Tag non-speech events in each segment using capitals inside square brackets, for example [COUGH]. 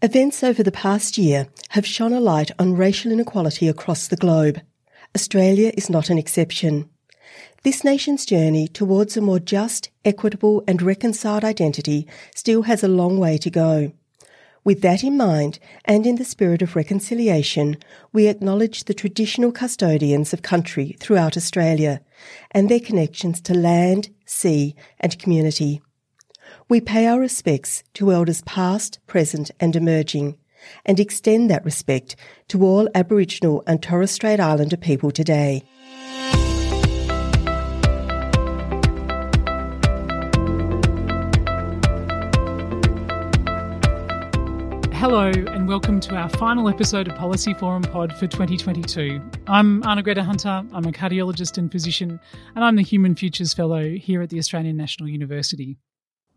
Events over the past year have shone a light on racial inequality across the globe. Australia is not an exception. This nation's journey towards a more just, equitable, and reconciled identity still has a long way to go. With that in mind, and in the spirit of reconciliation, we acknowledge the traditional custodians of country throughout Australia and their connections to land, sea, and community. We pay our respects to elders past, present, and emerging, and extend that respect to all Aboriginal and Torres Strait Islander people today. Hello, and welcome to our final episode of Policy Forum Pod for 2022. I'm Arnagretta Hunter, I'm a cardiologist and physician, and I'm the Human Futures Fellow here at the Australian National University.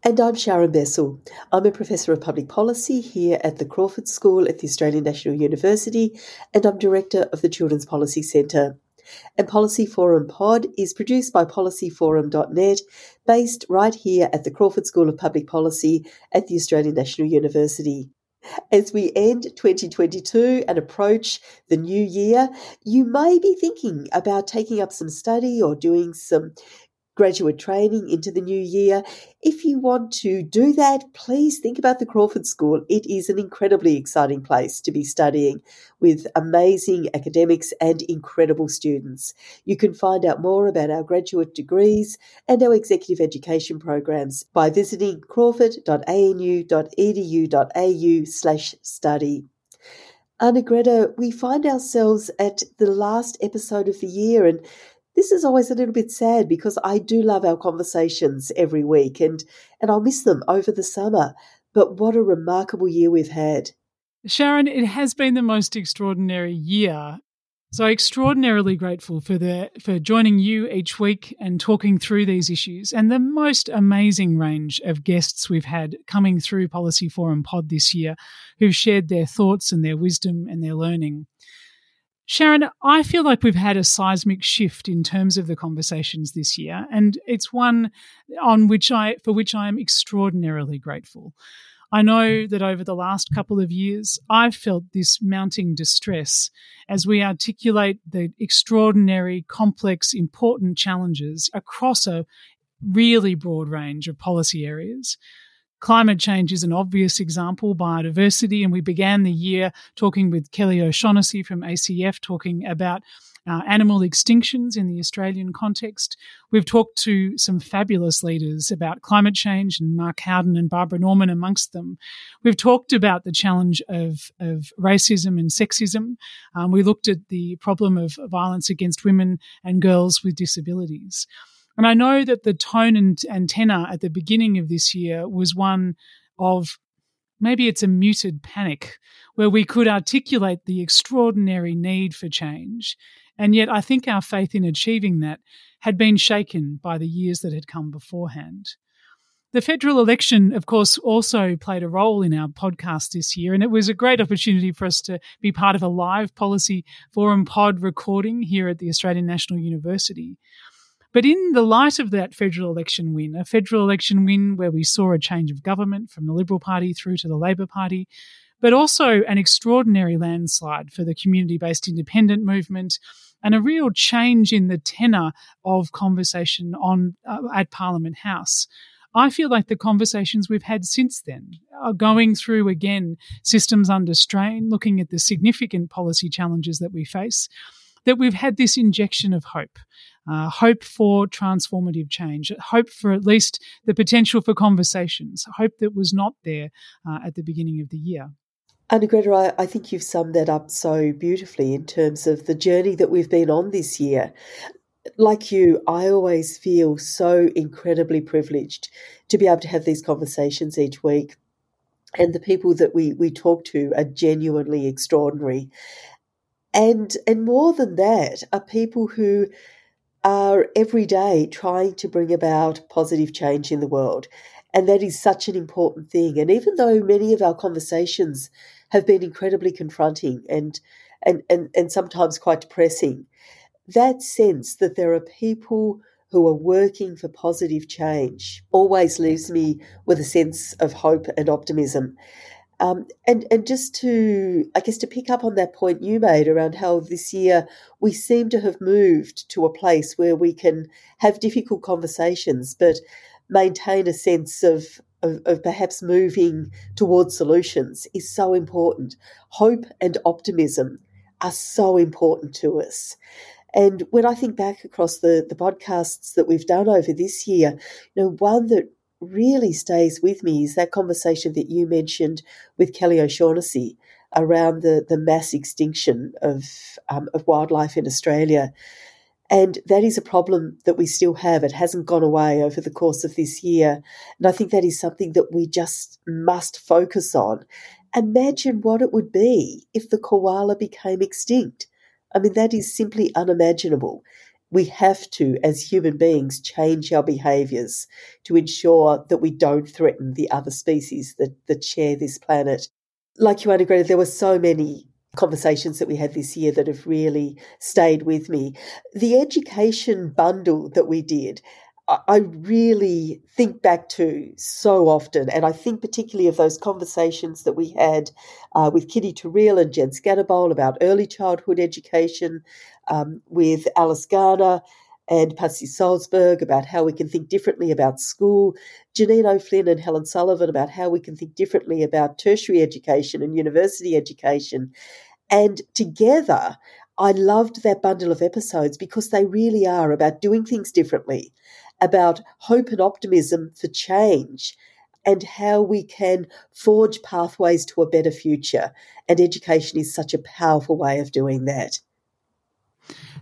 And I'm Sharon Bessell. I'm a Professor of Public Policy here at the Crawford School at the Australian National University, and I'm Director of the Children's Policy Centre. And Policy Forum Pod is produced by policyforum.net, based right here at the Crawford School of Public Policy at the Australian National University. As we end 2022 and approach the new year, you may be thinking about taking up some study or doing some graduate training into the new year. If you want to do that, please think about the Crawford School. It is an incredibly exciting place to be studying with amazing academics and incredible students. You can find out more about our graduate degrees and our executive education programs by visiting crawford.anu.edu.au slash study. Arnagretta, we find ourselves at the last episode of the year and this is always a little bit sad because I do love our conversations every week and, and I'll miss them over the summer. But what a remarkable year we've had. Sharon, it has been the most extraordinary year. So extraordinarily grateful for the for joining you each week and talking through these issues and the most amazing range of guests we've had coming through Policy Forum Pod this year who've shared their thoughts and their wisdom and their learning. Sharon, I feel like we've had a seismic shift in terms of the conversations this year, and it's one on which I, for which I am extraordinarily grateful. I know that over the last couple of years, I've felt this mounting distress as we articulate the extraordinary, complex, important challenges across a really broad range of policy areas. Climate change is an obvious example, biodiversity, and we began the year talking with Kelly O'Shanassy from ACF, talking about uh, animal extinctions in the Australian context. We've talked to some fabulous leaders about climate change, and Mark Howden and Barbara Norman amongst them. We've talked about the challenge of, of racism and sexism. Um, we looked at the problem of violence against women and girls with disabilities. And I know that the tone and, and tenor at the beginning of this year was one of maybe it's a muted panic where we could articulate the extraordinary need for change. And yet, I think our faith in achieving that had been shaken by the years that had come beforehand. The federal election, of course, also played a role in our podcast this year, and it was a great opportunity for us to be part of a live policy forum pod recording here at the Australian National University. But in the light of that federal election win, a federal election win where we saw a change of government from the Liberal Party through to the Labor Party, but also an extraordinary landslide for the community based independent movement and a real change in the tenor of conversation on uh, at Parliament House. I feel like the conversations we've had since then are going through again systems under strain, looking at the significant policy challenges that we face, that we've had this injection of hope uh, hope for transformative change, hope for at least the potential for conversations, hope that was not there uh, at the beginning of the year. Arnagretta, I, I think you've summed that up so beautifully in terms of the journey that we've been on this year. Like you, I always feel so incredibly privileged to be able to have these conversations each week and the people that we, we talk to are genuinely extraordinary. And, and more than that, are people who are every day trying to bring about positive change in the world. And that is such an important thing. And even though many of our conversations have been incredibly confronting and, and, and, and sometimes quite depressing, that sense that there are people who are working for positive change always leaves me with a sense of hope and optimism. Um, and and just to I guess to pick up on that point you made around how this year we seem to have moved to a place where we can have difficult conversations, but maintain a sense of of, of perhaps moving towards solutions is so important. Hope and optimism are so important to us. And when I think back across the, the podcasts that we've done over this year, you know, one that really stays with me is that conversation that you mentioned with Kelly O'Shanassy around the, the mass extinction of, um, of wildlife in Australia. And that is a problem that we still have. It hasn't gone away over the course of this year. And I think that is something that we just must focus on. Imagine what it would be if the koala became extinct. I mean, that is simply unimaginable we have to, as human beings, change our behaviours to ensure that we don't threaten the other species that, that share this planet. Like you, Greta, there were so many conversations that we had this year that have really stayed with me. The education bundle that we did I really think back to so often, and I think particularly of those conversations that we had uh, with Kitty te Riele and Jen Skattebol about early childhood education, um, with Alice Garner and Pasi Sahlberg about how we can think differently about school, Janine O'Flynn and Helen Sullivan about how we can think differently about tertiary education and university education. And together, I loved that bundle of episodes because they really are about doing things differently about hope and optimism for change and how we can forge pathways to a better future. And education is such a powerful way of doing that.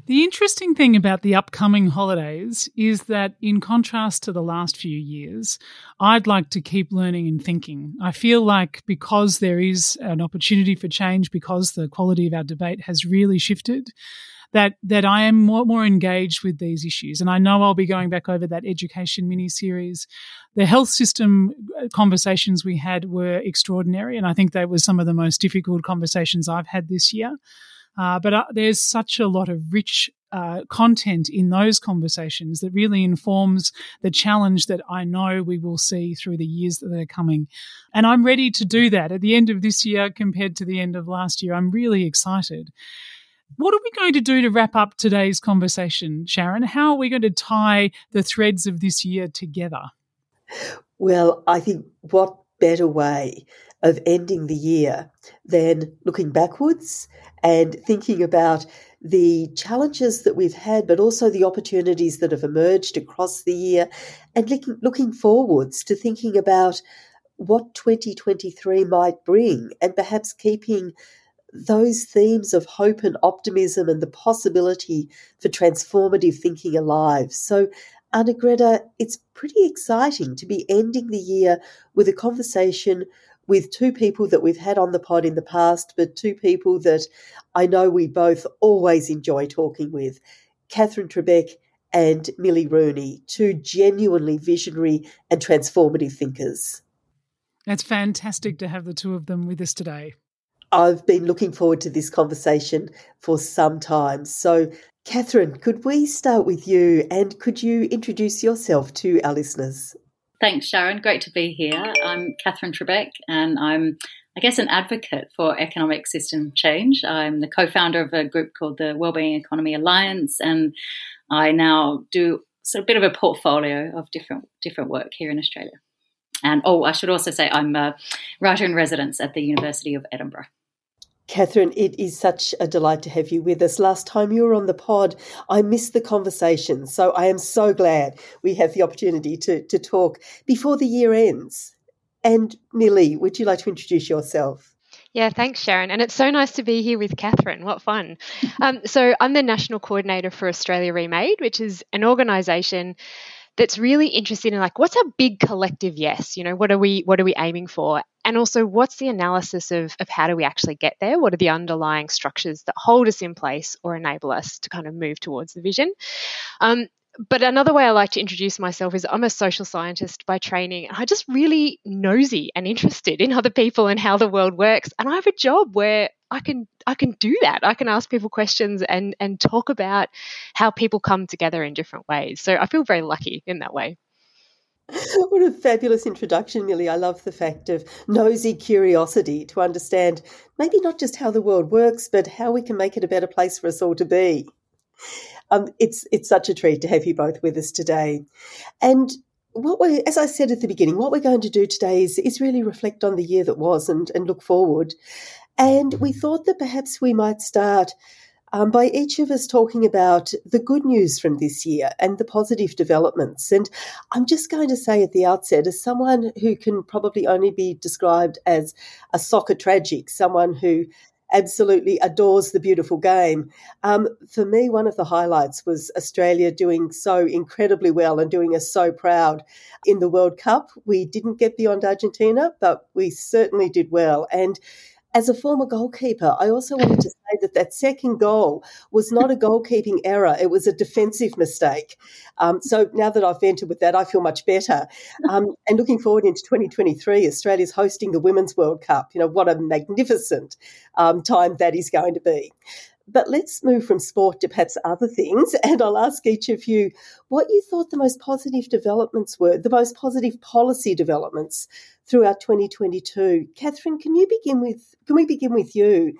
The interesting thing about the upcoming holidays is that, in contrast to the last few years, I'd like to keep learning and thinking. I feel like because there is an opportunity for change, because the quality of our debate has really shifted, that that I am more, more engaged with these issues. And I know I'll be going back over that education mini series. The health system uh, conversations we had were extraordinary, and I think that was some of the most difficult conversations I've had this year. Uh, but uh, there's such a lot of rich uh, content in those conversations that really informs the challenge that I know we will see through the years that are coming. And I'm ready to do that at the end of this year compared to the end of last year. I'm really excited. What are we going to do to wrap up today's conversation, Sharon? How are we going to tie the threads of this year together? Well, I think what better way of ending the year than looking backwards and thinking about the challenges that we've had, but also the opportunities that have emerged across the year, and looking, looking forwards to thinking about what 2023 might bring, and perhaps keeping those themes of hope and optimism and the possibility for transformative thinking alive. So, Arnagretta, it's pretty exciting to be ending the year with a conversation with two people that we've had on the pod in the past, but two people that I know we both always enjoy talking with Katherine Trebeck and Millie Rooney, two genuinely visionary and transformative thinkers. It's fantastic to have the two of them with us today. I've been looking forward to this conversation for some time. So, Katherine, could we start with you and could you introduce yourself to our listeners? Thanks, Sharon. Great to be here. I'm Katherine Trebeck and I'm, I guess, an advocate for economic system change. I'm the co founder of a group called the Wellbeing Economy Alliance and I now do sort of a bit of a portfolio of different different work here in Australia. And oh, I should also say I'm a writer in residence at the University of Edinburgh. Katherine, it is such a delight to have you with us. Last time you were on the pod, I missed the conversation. So I am so glad we have the opportunity to, to talk before the year ends. And Millie, would you like to introduce yourself? Yeah, thanks, Sharon. And it's so nice to be here with Katherine. What fun. [LAUGHS] Um, so, I'm the National Coordinator for Australia Remade, which is an organisation that's really interested in like what's a big collective yes you know what are we what are we aiming for and also what's the analysis of, of how do we actually get there? What are the underlying structures that hold us in place or enable us to kind of move towards the vision? Um, but another way I like to introduce myself is I'm a social scientist by training. I'm just really nosy and interested in other people and how the world works. And I have a job where I can I can do that. I can ask people questions and and talk about how people come together in different ways. So I feel very lucky in that way. [LAUGHS] What a fabulous introduction, Millie. I love the fact of nosy curiosity to understand maybe not just how the world works, but how we can make it a better place for us all to be. Um, it's it's such a treat to have you both with us today, and what we, as I said at the beginning, what we're going to do today is is really reflect on the year that was and and look forward. And we thought that perhaps we might start um, by each of us talking about the good news from this year and the positive developments. And I'm just going to say at the outset, as someone who can probably only be described as a soccer tragic, someone who absolutely adores the beautiful game. Um, for me, one of the highlights was Australia doing so incredibly well and doing us so proud in the World Cup. We didn't get beyond Argentina, but we certainly did well. And as a former goalkeeper, I also wanted to that that second goal was not a goalkeeping error; it was a defensive mistake. Um, so now that I've vented with that, I feel much better. Um, and looking forward into 2023, Australia's hosting the Women's World Cup. You know what a magnificent um, time that is going to be. But let's move from sport to perhaps other things. [LAUGHS] And I'll ask each of you what you thought the most positive developments were, the most positive policy developments throughout 2022. Katherine, can you begin with? Can we begin with you?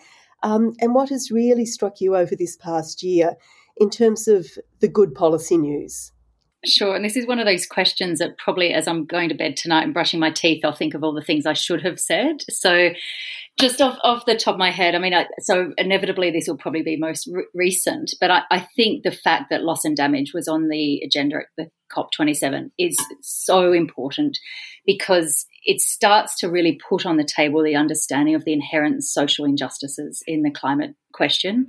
Um, and what has really struck you over this past year in terms of the good policy news? Sure. And this is one of those questions that probably as I'm going to bed tonight and brushing my teeth, I'll think of all the things I should have said. So, just off, off the top of my head, I mean, I, so inevitably this will probably be most re- recent, but I, I, think the fact that loss and damage was on the agenda at the COP27 is so important because it starts to really put on the table the understanding of the inherent social injustices in the climate question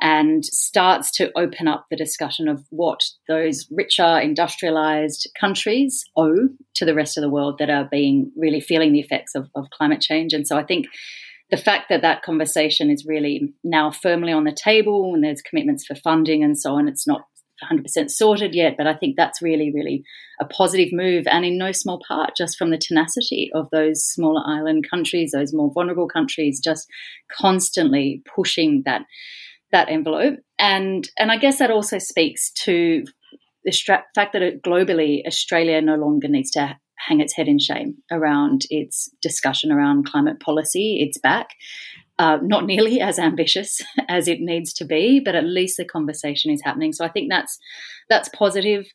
and starts to open up the discussion of what those richer industrialized countries owe to the rest of the world that are being really feeling the effects of, of climate change. And so I think the fact that that conversation is really now firmly on the table and there's commitments for funding and so on, it's not 100% sorted yet, but I think that's really, really a positive move, and in no small part just from the tenacity of those smaller island countries, those more vulnerable countries, just constantly pushing that that envelope. And and I guess that also speaks to the fact that globally Australia no longer needs to hang its head in shame around its discussion around climate policy. It's back. Uh, not nearly [LAUGHS] as ambitious [LAUGHS] as it needs to be, but at least the conversation is happening. So I think that's that's positive.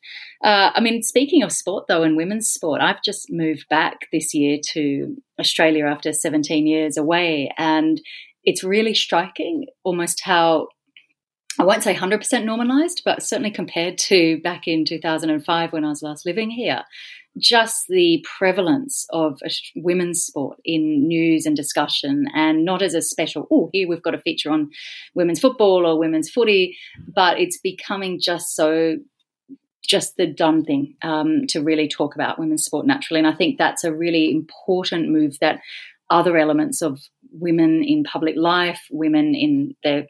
Uh, I mean, speaking of sport though, and women's sport, I've just moved back this year to Australia after 17 years away, and it's really striking almost how I won't say 100% normalized, but certainly compared to back in 2005 when I was last living here, just the prevalence of women's sport in news and discussion, and not as a special, oh, here we've got a feature on women's football or women's footy, but it's becoming just so just the done thing um, to really talk about women's sport naturally. And I think that's a really important move that other elements of women in public life, women in their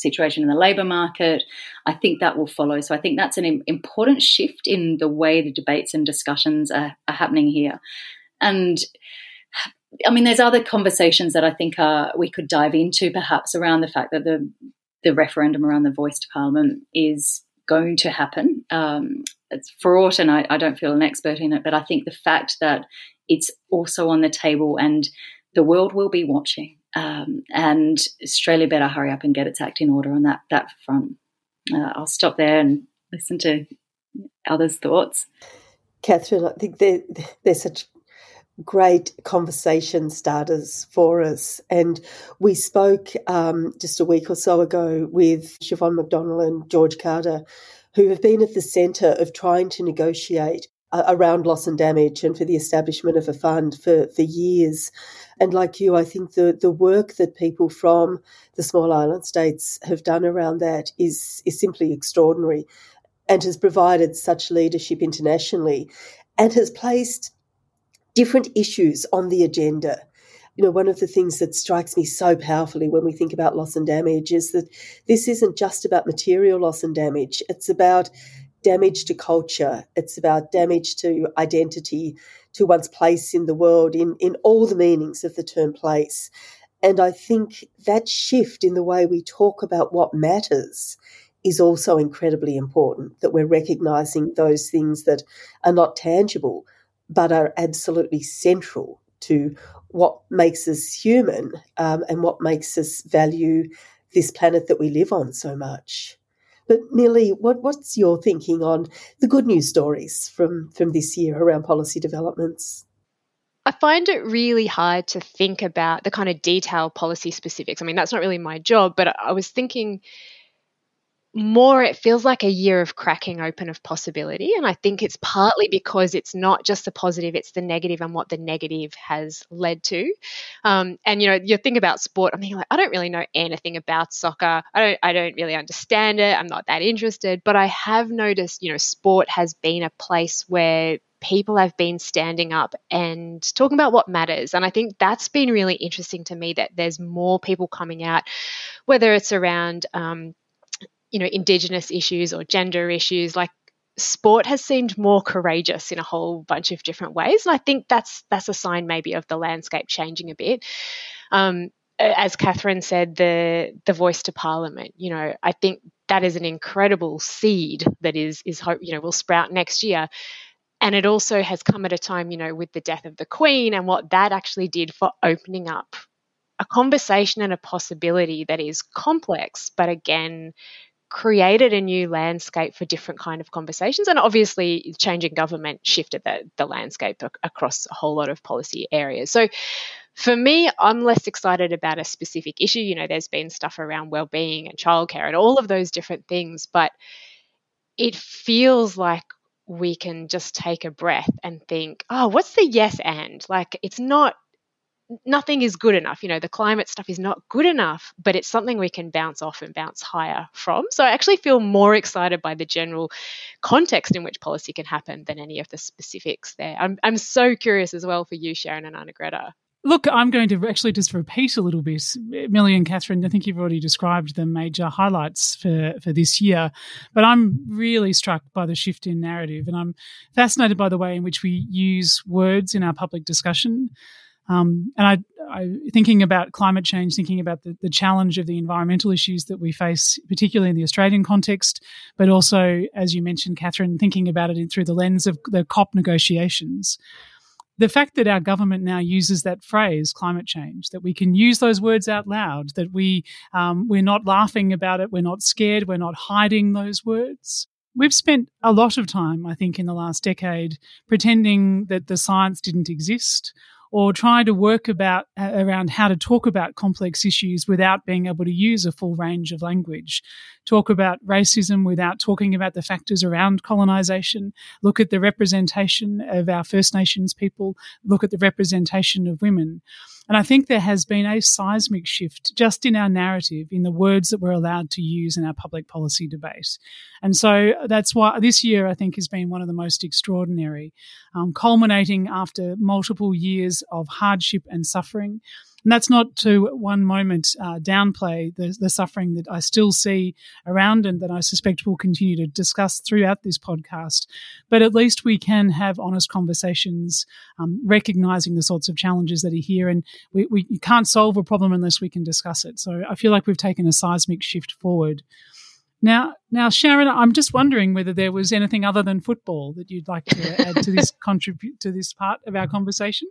situation in the labour market. I think that will follow. So I think that's an important shift in the way the debates and discussions are, are happening here. And I mean, there's other conversations that I think are, we could dive into, perhaps around the fact that the the referendum around the voice to parliament is going to happen. Um, it's fraught, and I, I don't feel an expert in it, but I think the fact that it's also on the table and the world will be watching um, and Australia better hurry up and get its act in order on that that front. Uh, I'll stop there and listen to others' thoughts. Katherine, I think they're, they're such great conversation starters for us. And we spoke um, just a week or so ago with Siobhan McDonnell and George Carter, who have been at the centre of trying to negotiate around loss and damage and for the establishment of a fund for, for years. And like you, I think the, the work that people from the small island states have done around that is, is simply extraordinary and has provided such leadership internationally and has placed different issues on the agenda. You know, one of the things that strikes me so powerfully when we think about loss and damage is that this isn't just about material loss and damage. It's about damage to culture. It's about damage to identity, to one's place in the world, in, in all the meanings of the term place. And I think that shift in the way we talk about what matters is also incredibly important that we're recognizing those things that are not tangible but are absolutely central to what makes us human um, and what makes us value this planet that we live on so much. But Millie, what, what's your thinking on the good news stories from, from this year around policy developments? I find it really hard to think about the kind of detailed policy specifics. I mean, that's not really my job, but I was thinking more it feels like a year of cracking open of possibility. And i think it's partly because it's not just the positive it's the negative and what the negative has led to. Um, and you know you think about sport i'm thinking like i don't really know anything about soccer. I don't i don't really understand it. I'm not that interested. But i have noticed you know sport has been a place where people have been standing up and talking about what matters. And I think that's been really interesting to me that there's more people coming out, whether it's around um, you know, Indigenous issues or gender issues, like sport has seemed more courageous in a whole bunch of different ways. And I think that's that's a sign maybe of the landscape changing a bit. Um, as Katherine said, the the voice to Parliament. You know, I think that is an incredible seed that is is hope you know will sprout next year. And it also has come at a time, you know, with the death of the Queen and what that actually did for opening up a conversation and a possibility that is complex, but again, created a new landscape for different kind of conversations and obviously changing government shifted the, the landscape across a whole lot of policy areas. So for me i'm less excited about a specific issue. You know there's been stuff around well-being and childcare and all of those different things but it feels like we can just take a breath and think oh what's the yes and? Like it's not nothing is good enough. You know, the climate stuff is not good enough, but it's something we can bounce off and bounce higher from. So I actually feel more excited by the general context in which policy can happen than any of the specifics there. I'm, I'm so curious as well for you, Sharon and Arnagretta. Look, I'm going to actually just repeat a little bit. Millie and Katherine, I think you've already described the major highlights for, for this year, but I'm really struck by the shift in narrative and I'm fascinated by the way in which we use words in our public discussion. Um, and I, I, thinking about climate change, thinking about the, the challenge of the environmental issues that we face, particularly in the Australian context, but also, as you mentioned, Katherine, thinking about it through the lens of the COP negotiations. The fact that our government now uses that phrase, climate change, that we can use those words out loud, that we um, we're not laughing about it, we're not scared, we're not hiding those words. We've spent a lot of time, I think, in the last decade pretending that the science didn't exist or trying to work about uh, around how to talk about complex issues without being able to use a full range of language. Talk about racism without talking about the factors around colonization. Look at the representation of our First Nations people. Look at the representation of women. And I think there has been a seismic shift just in our narrative, in the words that we're allowed to use in our public policy debate. And so that's why this year, I think, has been one of the most extraordinary, um, culminating after multiple years of hardship and suffering. And that's not to one moment uh, downplay the, the, suffering that I still see around and that I suspect we'll continue to discuss throughout this podcast. But at least we can have honest conversations, um, recognizing the sorts of challenges that are here. And we, we can't solve a problem unless we can discuss it. So I feel like we've taken a seismic shift forward. Now, now, Sharon, I'm just wondering whether there was anything other than football that you'd like to add to this [LAUGHS] contribute to this part of our conversation.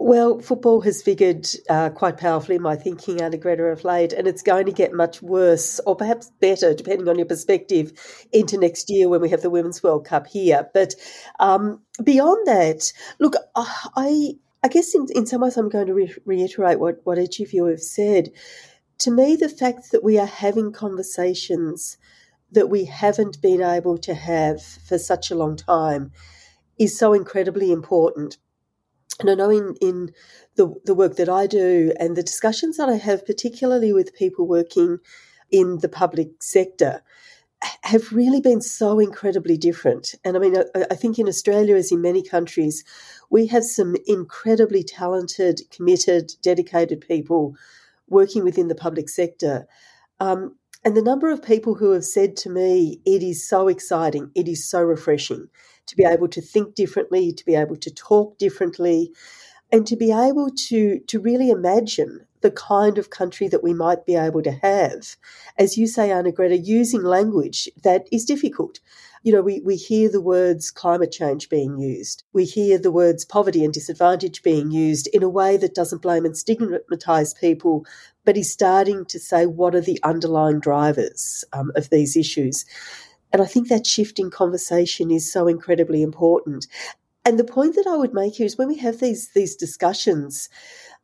Well, football has figured uh, quite powerfully in my thinking Arnagretta of late, and it's going to get much worse, or perhaps better, depending on your perspective, into next year when we have the Women's World Cup here. But um, beyond that, look, I I guess in, in some ways I'm going to re- reiterate what, what each of you have said. To me, the fact that we are having conversations that we haven't been able to have for such a long time is so incredibly important and I know in, in the, the work that I do and the discussions that I have, particularly with people working in the public sector, have really been so incredibly different. And I mean, I, I think in Australia, as in many countries, we have some incredibly talented, committed, dedicated people working within the public sector. Um, and the number of people who have said to me, it is so exciting, it is so refreshing to be able to think differently, to be able to talk differently, and to be able to, to really imagine the kind of country that we might be able to have. As you say, Arnagretta, using language that is difficult. You know, we, we hear the words climate change being used. We hear the words poverty and disadvantage being used in a way that doesn't blame and stigmatize people, but is starting to say what are the underlying drivers um, of these issues. And I think that shift in conversation is so incredibly important. And the point that I would make here is when we have these these discussions,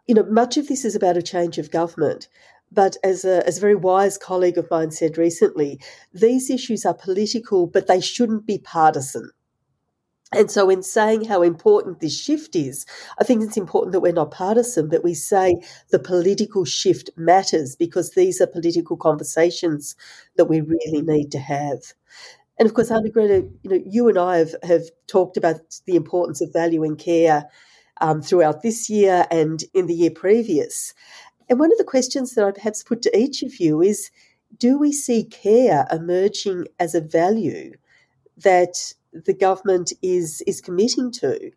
you know, much of this is about a change of government. But as a, as a very wise colleague of mine said recently, these issues are political, but they shouldn't be partisan. And so, in saying how important this shift is, I think it's important that we're not partisan, but we say the political shift matters because these are political conversations that we really need to have. And of course, Arnagretta, you know, you and I have, have talked about the importance of valuing care um, throughout this year and in the year previous. And one of the questions that I'd perhaps put to each of you is do we see care emerging as a value that the government is, is committing to?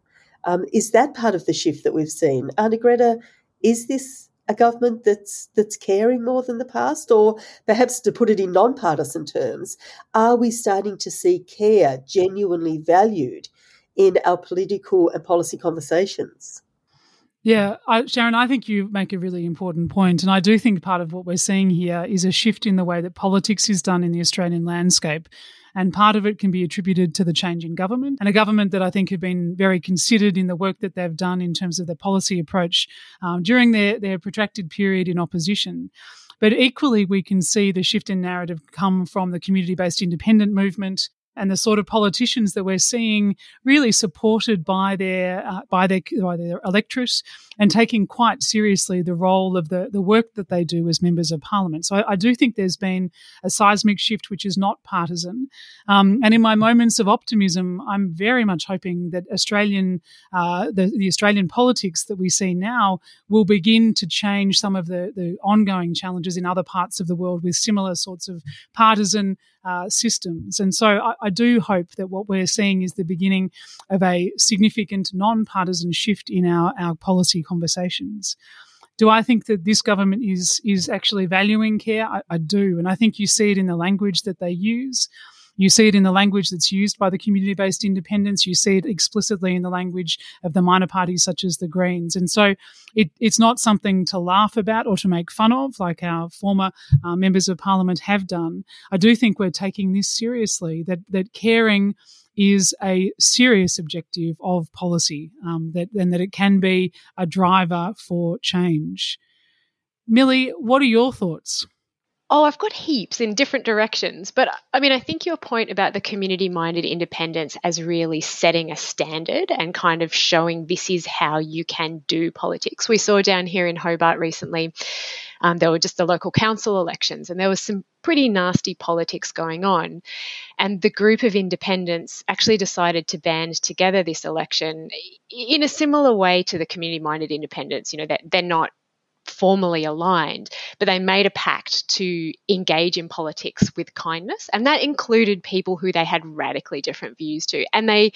Um, is that part of the shift that we've seen? Arnagretta, is this a government that's that's caring more than the past, or perhaps to put it in non-partisan terms, are we starting to see care genuinely valued in our political and policy conversations. Yeah, I, Sharon, I think you make a really important point, and I do think part of what we're seeing here is a shift in the way that politics is done in the Australian landscape. And part of it can be attributed to the change in government and a government that I think have been very considered in the work that they've done in terms of their policy approach um, during their, their protracted period in opposition. But equally, we can see the shift in narrative come from the community based independent movement, and the sort of politicians that we're seeing really supported by their uh, by their by their electorate and taking quite seriously the role of the the work that they do as members of parliament. So I, I do think there's been a seismic shift which is not partisan. Um, and in my moments of optimism, I'm very much hoping that Australian uh, the, the Australian politics that we see now will begin to change some of the the ongoing challenges in other parts of the world with similar sorts of partisan uh, systems. And so I, I, do hope that what we're seeing is the beginning of a significant non-partisan shift in our, our policy conversations. Do I think that this government is is actually valuing care? I, I do, and I think you see it in the language that they use. You see it in the language that's used by the community based independents. You see it explicitly in the language of the minor parties such as the Greens. And so it, it's not something to laugh about or to make fun of, like our former uh, members of parliament have done. I do think we're taking this seriously, that, that caring is a serious objective of policy, um, that, and that it can be a driver for change. Millie, what are your thoughts? Oh, I've got heaps in different directions. But I mean, I think your point about the community minded independents as really setting a standard and kind of showing this is how you can do politics. We saw down here in Hobart recently, um, there were just the local council elections, and there was some pretty nasty politics going on. And the group of independents actually decided to band together this election in a similar way to the community minded independents. You know, that they're not formally aligned, but they made a pact to engage in politics with kindness, and that included people who they had radically different views to, and they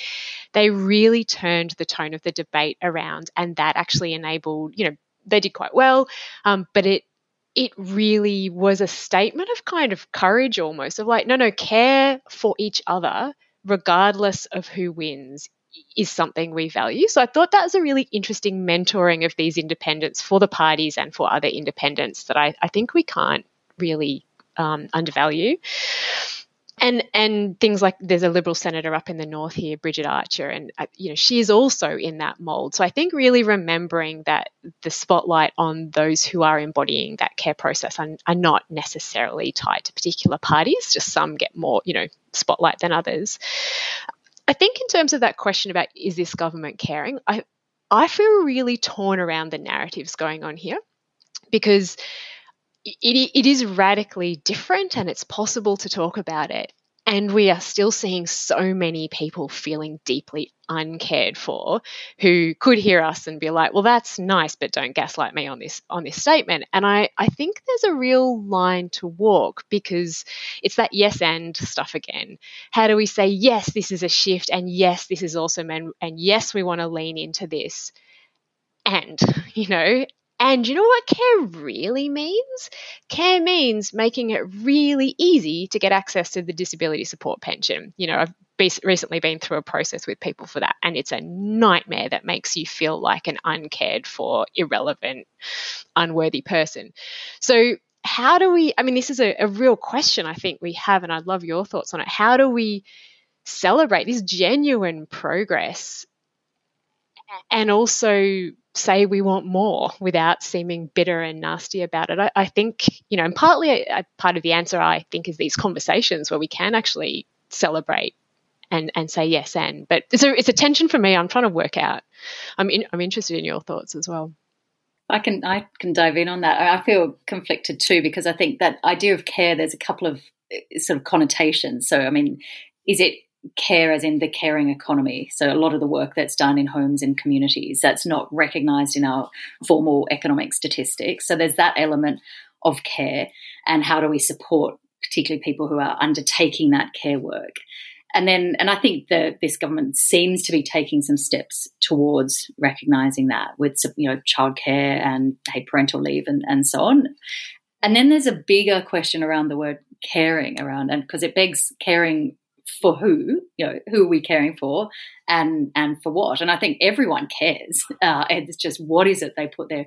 they really turned the tone of the debate around, and that actually enabled, you know, they did quite well, um, but it it really was a statement of kind of courage almost of like no no care for each other regardless of who wins is something we value. So I thought that was a really interesting mentoring of these independents for the parties and for other independents that I, I think we can't really um, undervalue. And and things like there's a Liberal senator up in the north here, Bridget Archer, and uh, you know she is also in that mold. So I think really remembering that the spotlight on those who are embodying that care process are, are not necessarily tied to particular parties. Just some get more you know spotlight than others. I think in terms of that question about is this government caring, I I feel really torn around the narratives going on here because it, it is radically different and it's possible to talk about it. And we are still seeing so many people feeling deeply uncared for who could hear us and be like, well, that's nice, but don't gaslight me on this on this statement. And I, I think there's a real line to walk because it's that yes and stuff again. How do we say, yes, this is a shift, and yes, this is awesome and, and yes, we want to lean into this. And, [LAUGHS] you know, and you know what care really means? Care means making it really easy to get access to the disability support pension. You know, I've recently been through a process with people for that, and it's a nightmare that makes you feel like an uncared for, irrelevant, unworthy person. So, how do we? I mean, this is a, a real question I think we have, and I'd love your thoughts on it. How do we celebrate this genuine progress and also say we want more without seeming bitter and nasty about it. I, I think, you know, and partly a part of the answer, I think, is these conversations where we can actually celebrate and, and say yes and. But it's a, it's a tension for me. I'm trying to work out. I'm, in, I'm interested in your thoughts as well. I can I can dive in on that. I feel conflicted too because I think that idea of care. There's a couple of uh, sort of connotations. So I mean, is it care as in the caring economy. So a lot of the work that's done in homes and communities that's not recognized in our formal economic statistics. So there's that element of care and how do we support particularly people who are undertaking that care work. And then, and I think that this government seems to be taking some steps towards recognizing that with, you know, childcare and hey, parental leave and, and so on. And then there's a bigger question around the word caring around, and because it begs caring for who, you know, who are we caring for and and for what? And I think everyone cares. [LAUGHS] Uh, it's just what is it they put their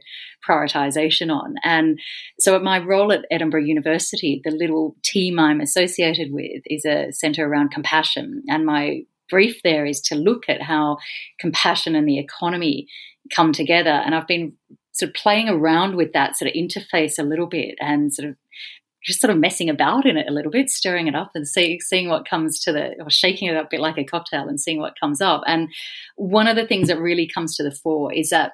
prioritization on. And so, at my role at Edinburgh University, the little team I'm associated with is a centre around compassion, and my brief there is to look at how compassion and the economy come together. And I've been sort of playing around with that sort of interface a little bit and sort of just sort of messing about in it a little bit, stirring it up and see, seeing what comes to the, or shaking it up a bit like a cocktail and seeing what comes up. And one of the things that really comes to the fore is that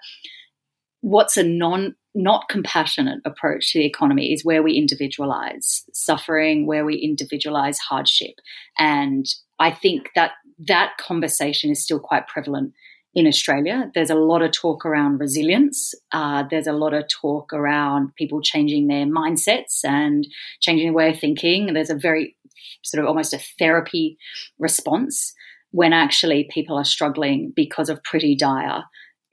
what's a non not compassionate approach to the economy is where we individualize suffering, where we individualize hardship. And I think that that conversation is still quite prevalent in Australia. There's a lot of talk around resilience. Uh, there's a lot of talk around people changing their mindsets and changing their way of thinking. There's a very sort of almost a therapy response when actually people are struggling because of pretty dire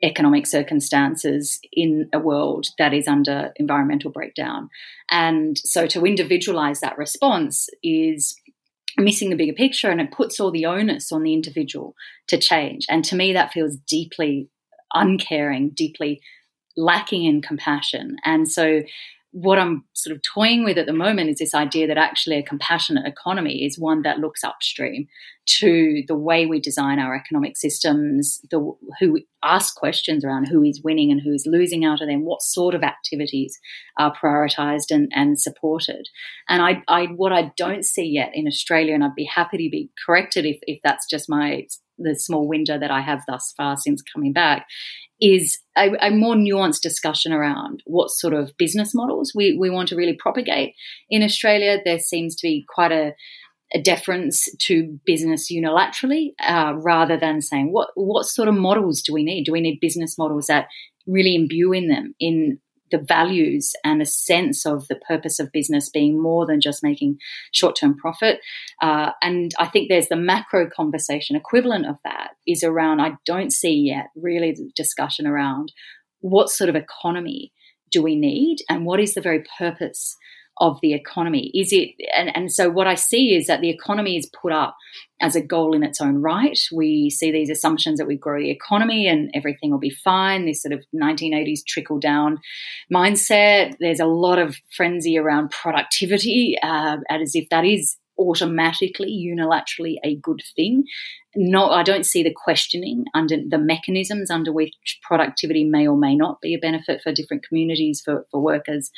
economic circumstances in a world that is under environmental breakdown. And so to individualize that response is missing the bigger picture and it puts all the onus on the individual to change. And to me, that feels deeply uncaring, deeply lacking in compassion. And so what I'm sort of toying with at the moment is this idea that actually a compassionate economy is one that looks upstream to the way we design our economic systems, the who ask questions around who is winning and who is losing out of them, what sort of activities are prioritized and, and supported. And I, I what I don't see yet in Australia, and I'd be happy to be corrected if, if that's just my the small window that I have thus far since coming back, is a, a, more nuanced discussion around what sort of business models we, we want to really propagate. In Australia, there seems to be quite a, a deference to business unilaterally uh, rather than saying what, what sort of models do we need? Do we need business models that really imbue in them in the values and a sense of the purpose of business being more than just making short term profit. Uh, and I think there's the macro conversation equivalent of that is around, I don't see yet really the discussion around what sort of economy do we need and what is the very purpose of the economy? Is it, and, and so what I see is that the economy is put up as a goal in its own right. We see these assumptions that we grow the economy and everything will be fine, this sort of 1980s trickle down mindset. There's a lot of frenzy around productivity, uh, as if that is automatically, unilaterally a good thing. No, I don't see the questioning under the mechanisms under which productivity may or may not be a benefit for different communities, for, for workers.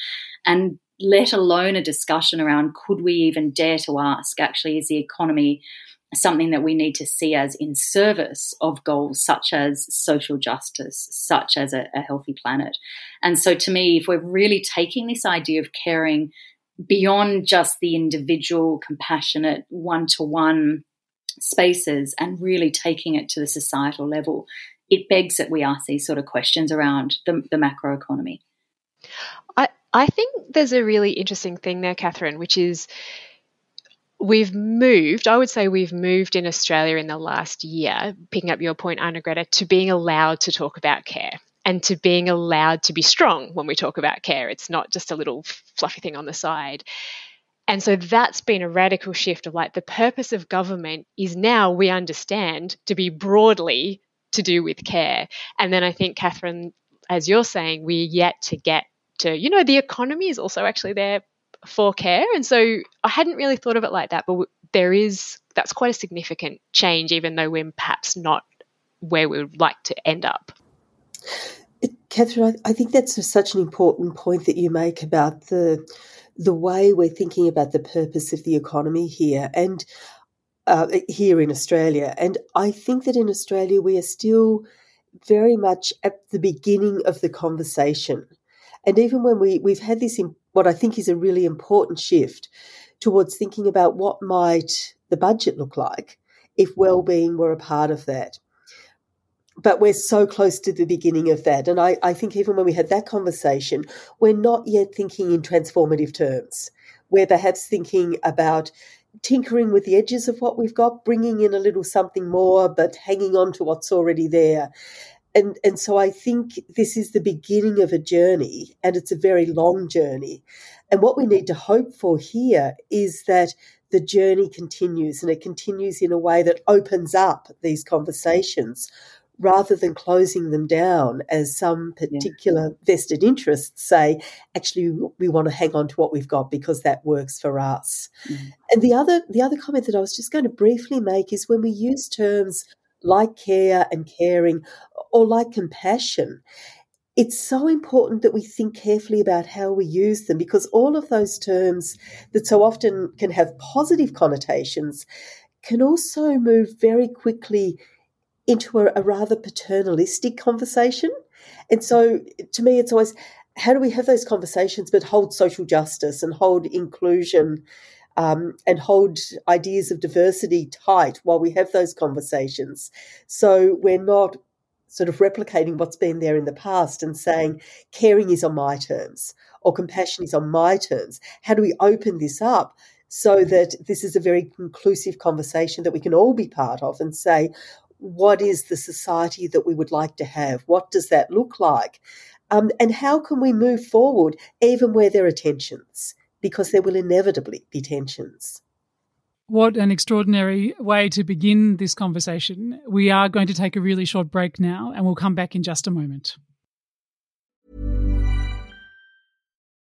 And let alone a discussion around could we even dare to ask actually is the economy something that we need to see as in service of goals such as social justice, such as a, a, healthy planet. And so, to me, if we're really taking this idea of caring beyond just the individual, compassionate, one to one spaces and really taking it to the societal level, it begs that we ask these sort of questions around the, the macroeconomy. I, I think there's a really interesting thing there, Katherine, which is we've moved, I would say we've moved in Australia in the last year, picking up your point, Arnagretta, to being allowed to talk about care and to being allowed to be strong when we talk about care. It's not just a little fluffy thing on the side. And so that's been a radical shift of like the purpose of government is now we understand to be broadly to do with care. And then I think, Katherine, as you're saying, we're yet to get to, you know, the economy is also actually there for care. And so I hadn't really thought of it like that, but there is, that's quite a significant change, even though we're perhaps not where we would like to end up. Katherine, I, I think that's such an important point that you make about the the way we're thinking about the purpose of the economy here and uh, here in Australia. And I think that in Australia we are still very much at the beginning of the conversation. And even when we, we've had this, what I think is a really important shift towards thinking about what might the budget look like if well-being were a part of that but we're so close to the beginning of that. And I, I think even when we had that conversation, we're not yet thinking in transformative terms. We're perhaps thinking about tinkering with the edges of what we've got, bringing in a little something more, but hanging on to what's already there. And, and so I think this is the beginning of a journey, and it's a very long journey. And what we need to hope for here is that the journey continues and it continues in a way that opens up these conversations rather than closing them down as some particular yeah. vested interests say, actually, we want to hang on to what we've got because that works for us. Mm-hmm. And the other, the other comment that I was just going to briefly make is when we use terms like care and caring or like compassion, it's so important that we think carefully about how we use them because all of those terms that so often can have positive connotations can also move very quickly into a, a rather paternalistic conversation. And so to me, it's always how do we have those conversations but hold social justice and hold inclusion um, and hold ideas of diversity tight while we have those conversations? So we're not sort of replicating what's been there in the past and saying caring is on my terms or compassion is on my terms. How do we open this up so that this is a very inclusive conversation that we can all be part of and say, what is the society that we would like to have? What does that look like? Um, and how can we move forward even where there are tensions? Because there will inevitably be tensions. What an extraordinary way to begin this conversation. We are going to take a really short break now and we'll come back in just a moment.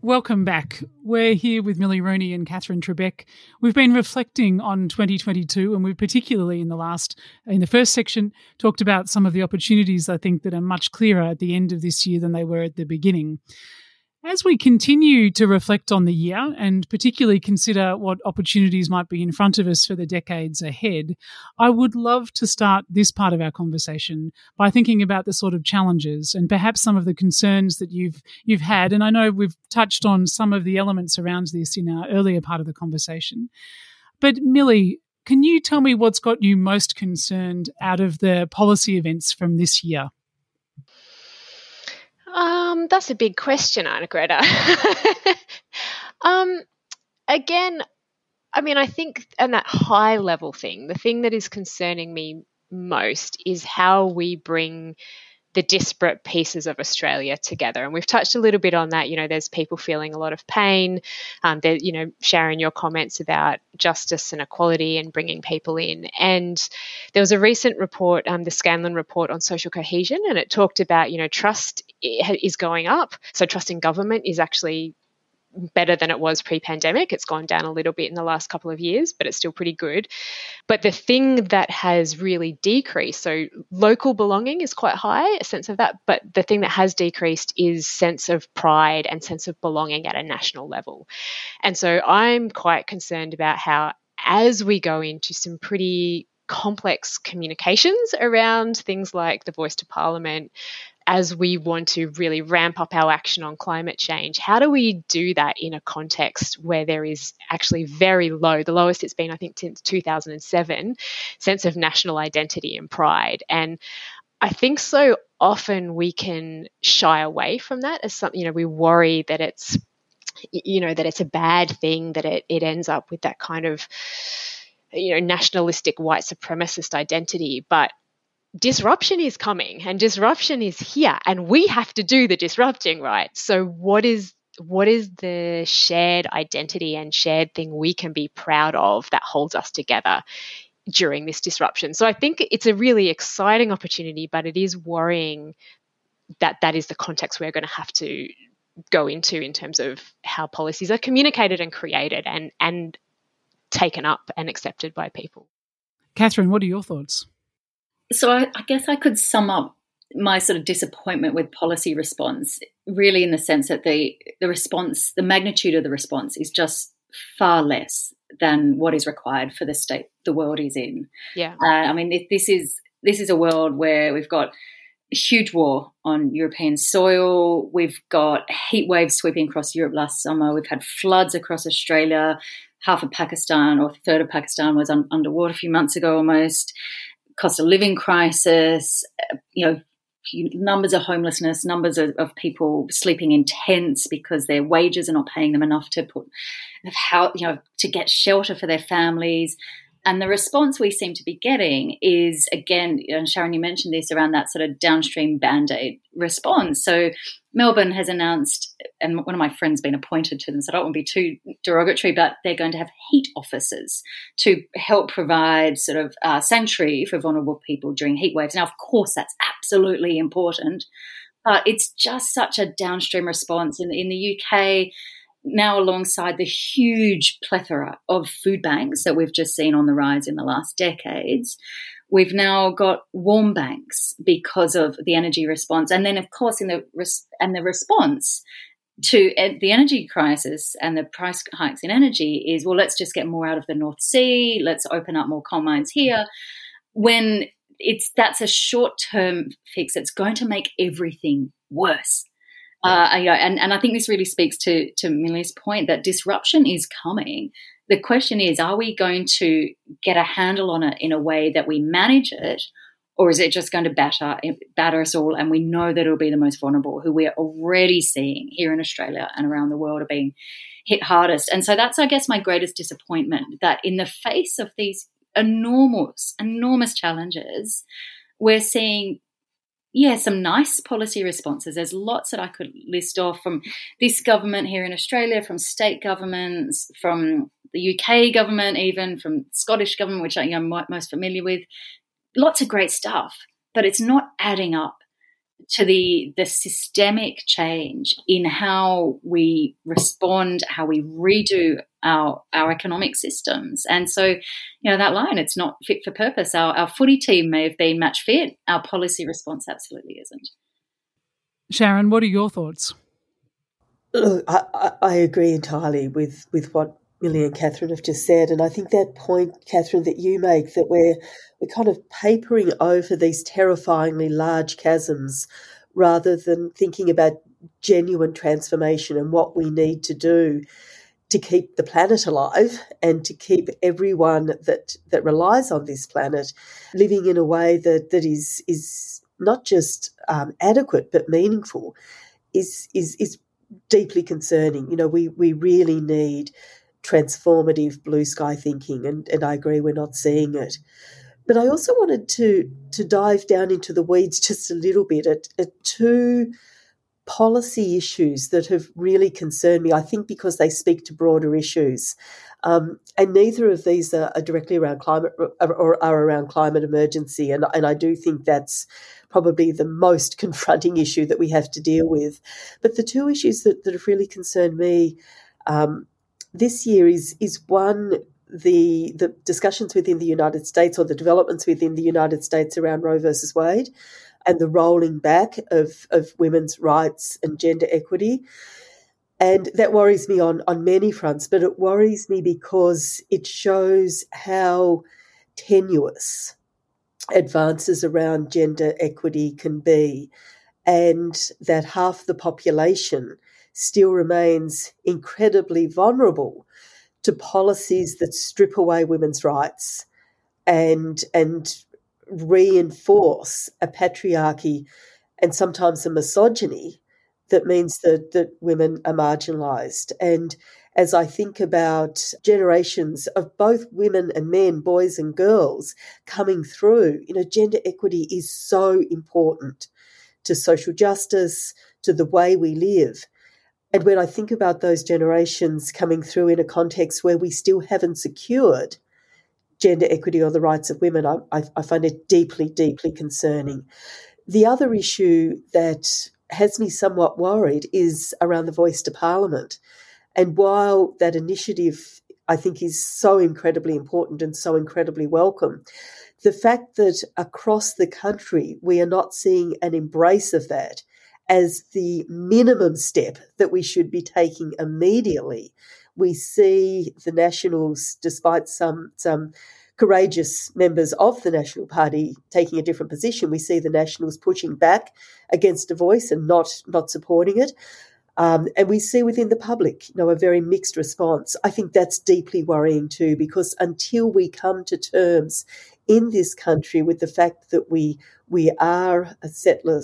Welcome back. We're here with Millie Rooney and Katherine Trebeck. We've been reflecting on 2022, and we've particularly in the last, in the first section, talked about some of the opportunities I think that are much clearer at the end of this year than they were at the beginning. As we continue to reflect on the year and particularly consider what opportunities might be in front of us for the decades ahead, I would love to start this part of our conversation by thinking about the sort of challenges and perhaps some of the concerns that you've you've had. And I know we've touched on some of the elements around this in our earlier part of the conversation. But Millie, can you tell me what's got you most concerned out of the policy events from this year? Um, that's a big question, Arnagretta. [LAUGHS] um, again, I mean, I think, and that high level thing, the thing that is concerning me most is how we bring the disparate pieces of Australia together. And we've touched a little bit on that. You know, there's people feeling a lot of pain. Um, there, you know, sharing your comments about justice and equality and bringing people in. And there was a recent report, um, the Scanlon report on social cohesion, and it talked about, you know, trust is going up. So trust in government is actually better than it was pre pandemic. It's gone down a little bit in the last couple of years, but it's still pretty good. But the thing that has really decreased, so local belonging is quite high, a sense of that, but the thing that has decreased is sense of pride and sense of belonging at a national level. And so I'm quite concerned about how, as we go into some pretty complex communications around things like the voice to parliament, as we want to really ramp up our action on climate change, how do we do that in a context where there is actually very low, the lowest it's been, I think, since 2007, sense of national identity and pride? And I think so often we can shy away from that as something, you know, we worry that it's, you know, that it's a bad thing, that it, it ends up with that kind of, you know, nationalistic white supremacist identity. But disruption is coming and disruption is here and we have to do the disrupting right? So what is what is the shared identity and shared thing we can be proud of that holds us together during this disruption? So i think it's a really exciting opportunity but it is worrying that that is the context we're going to have to go into in terms of how policies are communicated and created and and taken up and accepted by people. Katherine what are your thoughts so I, I guess I could sum up my sort of disappointment with policy response really in the sense that the the response the magnitude of the response is just far less than what is required for the state the world is in. Yeah. Uh, i mean this is this is a world where we've got huge war on european soil. We've got heat waves sweeping across europe last summer. We've had floods across australia. Half of pakistan or a third of pakistan was un- underwater a few months ago almost cost of living crisis, you know, numbers of homelessness, numbers of, of, people sleeping in tents because their wages are not paying them enough to put how you know to get shelter for their families. And the response we seem to be getting is again, and Sharon, you mentioned this around that sort of downstream band aid response. So Melbourne has announced, and one of my friends been appointed to them, so I don't want to be too derogatory, but they're going to have heat officers to help provide sort of uh, sanctuary for vulnerable people during heat waves. Now, of course, that's absolutely important, but it's just such a downstream response. In, in the UK, now alongside the huge plethora of food banks that we've just seen on the rise in the last decades, we've now got warm banks because of the energy response, and then of course in the res- and the response to the energy crisis and the price hikes in energy is well, let's just get more out of the North Sea, let's open up more coal mines here. When it's that's a short term fix, it's going to make everything worse. Uh, you know, and, and I think this really speaks to to Millie's point that disruption is coming. The question is, are we going to get a handle on it in a way that we manage it, or is it just going to batter batter us all? And we know that it'll be the most vulnerable, who we are already seeing here in Australia and around the world, are being hit hardest. And so that's, I guess, my greatest disappointment that in the face of these enormous, enormous challenges, we're seeing yeah, some nice policy responses. There's lots that I could list off from this government here in Australia, from state governments, from the UK government, even from Scottish government, which I'm most familiar with. Lots of great stuff, but it's not adding up to the the systemic change in how we respond, how we redo our our economic systems. And so, you know, that line, it's not fit for purpose. Our our footy team may have been match fit. Our policy response absolutely isn't. Sharon, what are your thoughts? Look, I, I agree entirely with, with what Millie and Katherine have just said, and I think that point, Katherine, that you make that we're we're kind of papering over these terrifyingly large chasms rather than thinking about genuine transformation and what we need to do to keep the planet alive and to keep everyone that that relies on this planet living in a way that that is is not just um, adequate but meaningful is is is deeply concerning. You know, we we really need transformative blue sky thinking, and, and I agree we're not seeing it. But I also wanted to to dive down into the weeds just a little bit at, at two policy issues that have really concerned me. I think because they speak to broader issues. Um, and neither of these are, are, directly around climate or are around climate emergency. And, and I do think that's probably the most [LAUGHS] confronting issue that we have to deal with. But the two issues that, that have really concerned me um, this year is is one the the discussions within the United States or the developments within the United States around Roe versus Wade and the rolling back of, of women's rights and gender equity. And that worries me on, on many fronts, but it worries me because it shows how tenuous advances around gender equity can be, and that half the population still remains incredibly vulnerable to policies that strip away women's rights and and reinforce a patriarchy and sometimes a misogyny that means that, that women are marginalized. And as I think about generations of both women and men, boys and girls coming through, you know, gender equity is so important to social justice, to the way we live. And when I think about those generations coming through in a context where we still haven't secured gender equity or the rights of women, I, I, I find it deeply, deeply concerning. The other issue that has me somewhat worried is around the voice to Parliament. And while that initiative, I think, is so incredibly important and so incredibly welcome, the fact that across the country we are not seeing an embrace of that as the minimum step that we should be taking immediately. We see the Nationals, despite some some courageous members of the National Party taking a different position. We see the Nationals pushing back against a voice and not not supporting it. Um, and we see within the public, you know, a very mixed response. I think that's deeply worrying too, because until we come to terms in this country with the fact that we we are a settler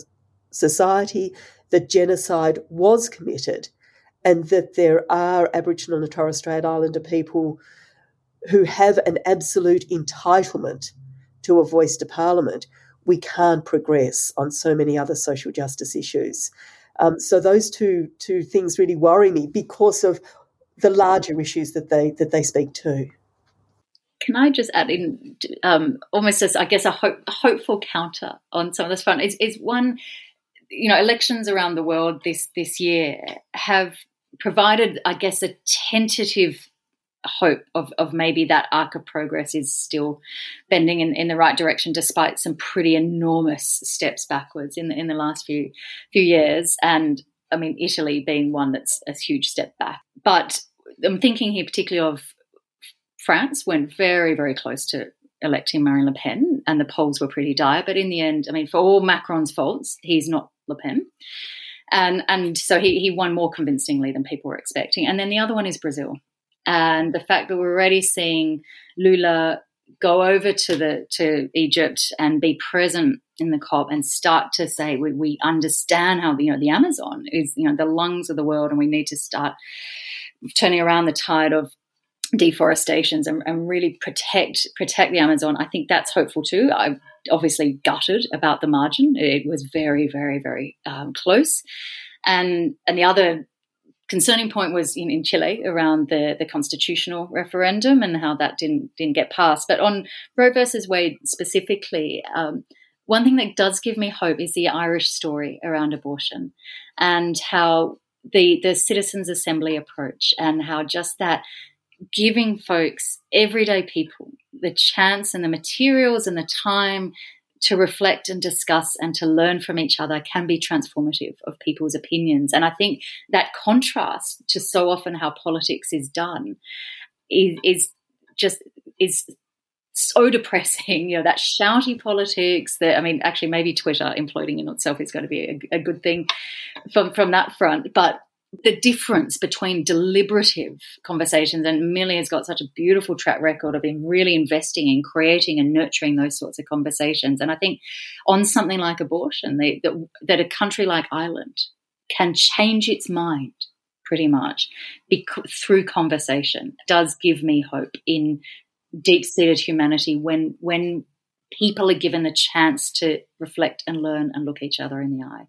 society, that genocide was committed, and that there are Aboriginal and Torres Strait Islander people who have an absolute entitlement to a voice to Parliament, we can't progress on so many other social justice issues. Um, so those two two things really worry me because of the larger issues that they that they speak to. Can I just add in um, almost as I guess a, hope, a, hopeful counter on some of this front is, is one, you know, elections around the world this this year have provided, I guess, a tentative hope of, of maybe that arc of progress is still bending in, in the right direction despite some pretty enormous steps backwards in the, in the last few few years. And I mean Italy being one that's a huge step back. But I'm thinking here particularly of France went very very close to electing Marine Le Pen and the polls were pretty dire. But in the end I mean for all Macron's faults he's not Le Pen and and so he, he won more convincingly than people were expecting and then the other one is Brazil and the fact that we're already seeing Lula go over to the to Egypt and be present in the COP and start to say we, we understand how you know the Amazon is you know the lungs of the world and we need to start turning around the tide of deforestations and, and really protect protect the Amazon. I think that's hopeful too. I obviously gutted about the margin. It was very very very um, close. And and the other concerning point was in, in Chile around the, the constitutional referendum and how that didn't didn't get passed. But on Roe versus Wade specifically, um, one thing that does give me hope is the Irish story around abortion and how the the citizens assembly approach and how just that giving folks everyday people the chance and the materials and the time to reflect and discuss and to learn from each other can be transformative of people's opinions. And I think that contrast to so often how politics is done is, is just is so depressing. [LAUGHS] You know that shouty politics. That I mean, actually, maybe Twitter imploding in itself is going to be a, a good thing from from that front. But the difference between deliberative conversations and Millie has got such a beautiful track record of being really investing in creating and nurturing those sorts of conversations. And I think on something like abortion, they, that, that a country like Ireland can change its mind pretty much through conversation does give me hope in deep-seated humanity when when people are given the chance to reflect and learn and look each other in the eye.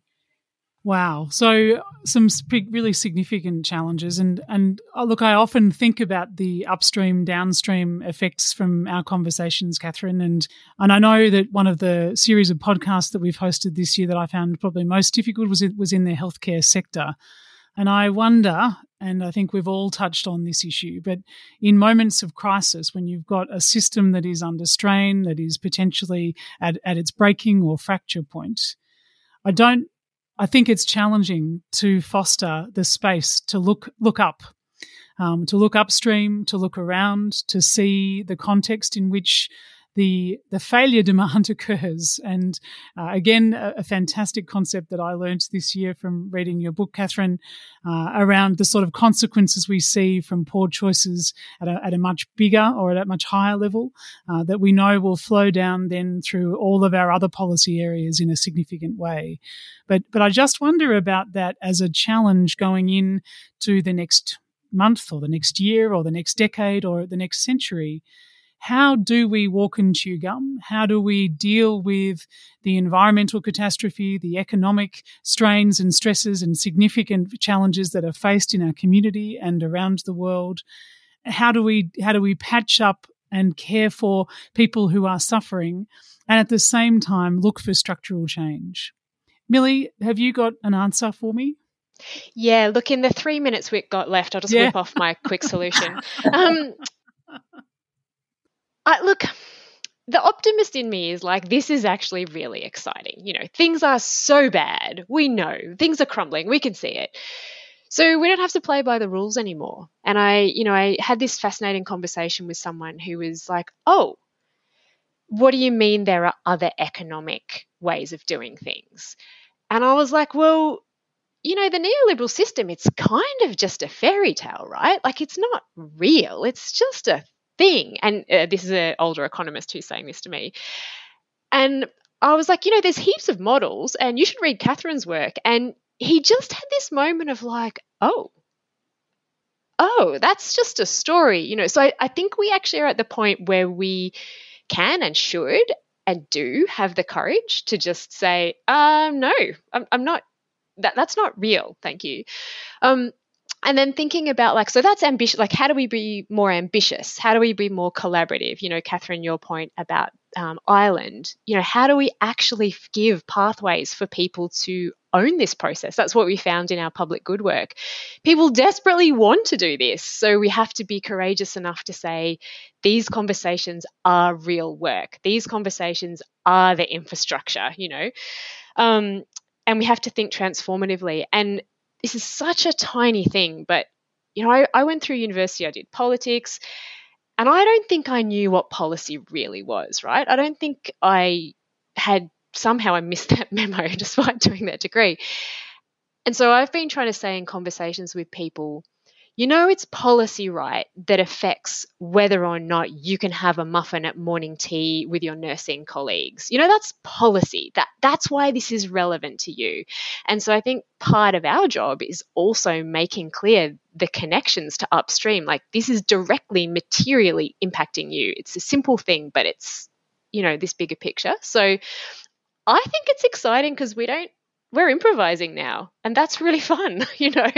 Wow. So some really significant challenges, and and uh, look, I often think about the upstream downstream effects from our conversations, Katherine, and and I know that one of the series of podcasts that we've hosted this year that I found probably most difficult was was in the healthcare sector, and I wonder, and I think we've all touched on this issue, but in moments of crisis, when you've got a system that is under strain, that is potentially at, at its breaking or fracture point, I don't I think it's challenging to foster the space to look look up, um, to look upstream, to look around, to see the context in which the the failure demand [LAUGHS] occurs. And uh, again, a, a, fantastic concept that I learned this year from reading your book, Katherine, uh, around the sort of consequences we see from poor choices at a, at a much bigger or at a much higher level uh, that we know will flow down then through all of our other policy areas in a significant way. But but I just wonder about that as a challenge going in to the next month or the next year or the next decade or the next century how do we walk and chew gum? How do we deal with the environmental catastrophe, the economic strains and stresses and significant challenges that are faced in our community and around the world? How do we how do we patch up and care for people who are suffering and at the same time look for structural change? Millie, have you got an answer for me? Yeah, look, in the three minutes we've got left, I'll just yeah. whip off my quick solution. [LAUGHS] Um, I, look, the optimist in me is like, this is actually really exciting. You know, things are so bad. We know things are crumbling. We can see it. So we don't have to play by the rules anymore. And I, you know, I had this fascinating conversation with someone who was like, oh, what do you mean there are other economic ways of doing things? And I was like, well, you know, the neoliberal system, it's kind of just a fairy tale, right? Like it's not real. It's just a thing. And uh, this is an older economist who's saying this to me. And I was like, you know, there's heaps of models, and you should read Katherine's work. And he just had this moment of like, oh, oh, that's just a story, you know. So I, I think we actually are at the point where we can and should and do have the courage to just say, um, no, I'm, I'm not. That that's not real. Thank you. Um, and then thinking about like so that's ambitious like how do we be more ambitious? How do we be more collaborative? You know Katherine your point about um, ireland you know how do we actually give pathways for people to own this process? That's what we found in our public good work. People desperately want to do this so we have to be courageous enough to say these conversations are real work. These conversations are the infrastructure you know? Um, and we have to think transformatively. And this is such a tiny thing, but you know, I, I went through university, I did politics, and I don't think I knew what policy really was, right? I don't think I had somehow I missed [LAUGHS] that memo [LAUGHS] despite doing that degree. And so I've been trying to say in conversations with people you know, it's policy, right, that affects whether or not you can have a muffin at morning tea with your nursing colleagues. You know, that's policy. That that's why this is relevant to you. And so I think part of our job is also making clear the connections to upstream. Like this is directly materially impacting you. It's a simple thing, but it's you know this bigger picture. So I think it's exciting because we don't we're improvising now, and that's really [LAUGHS] fun. You know.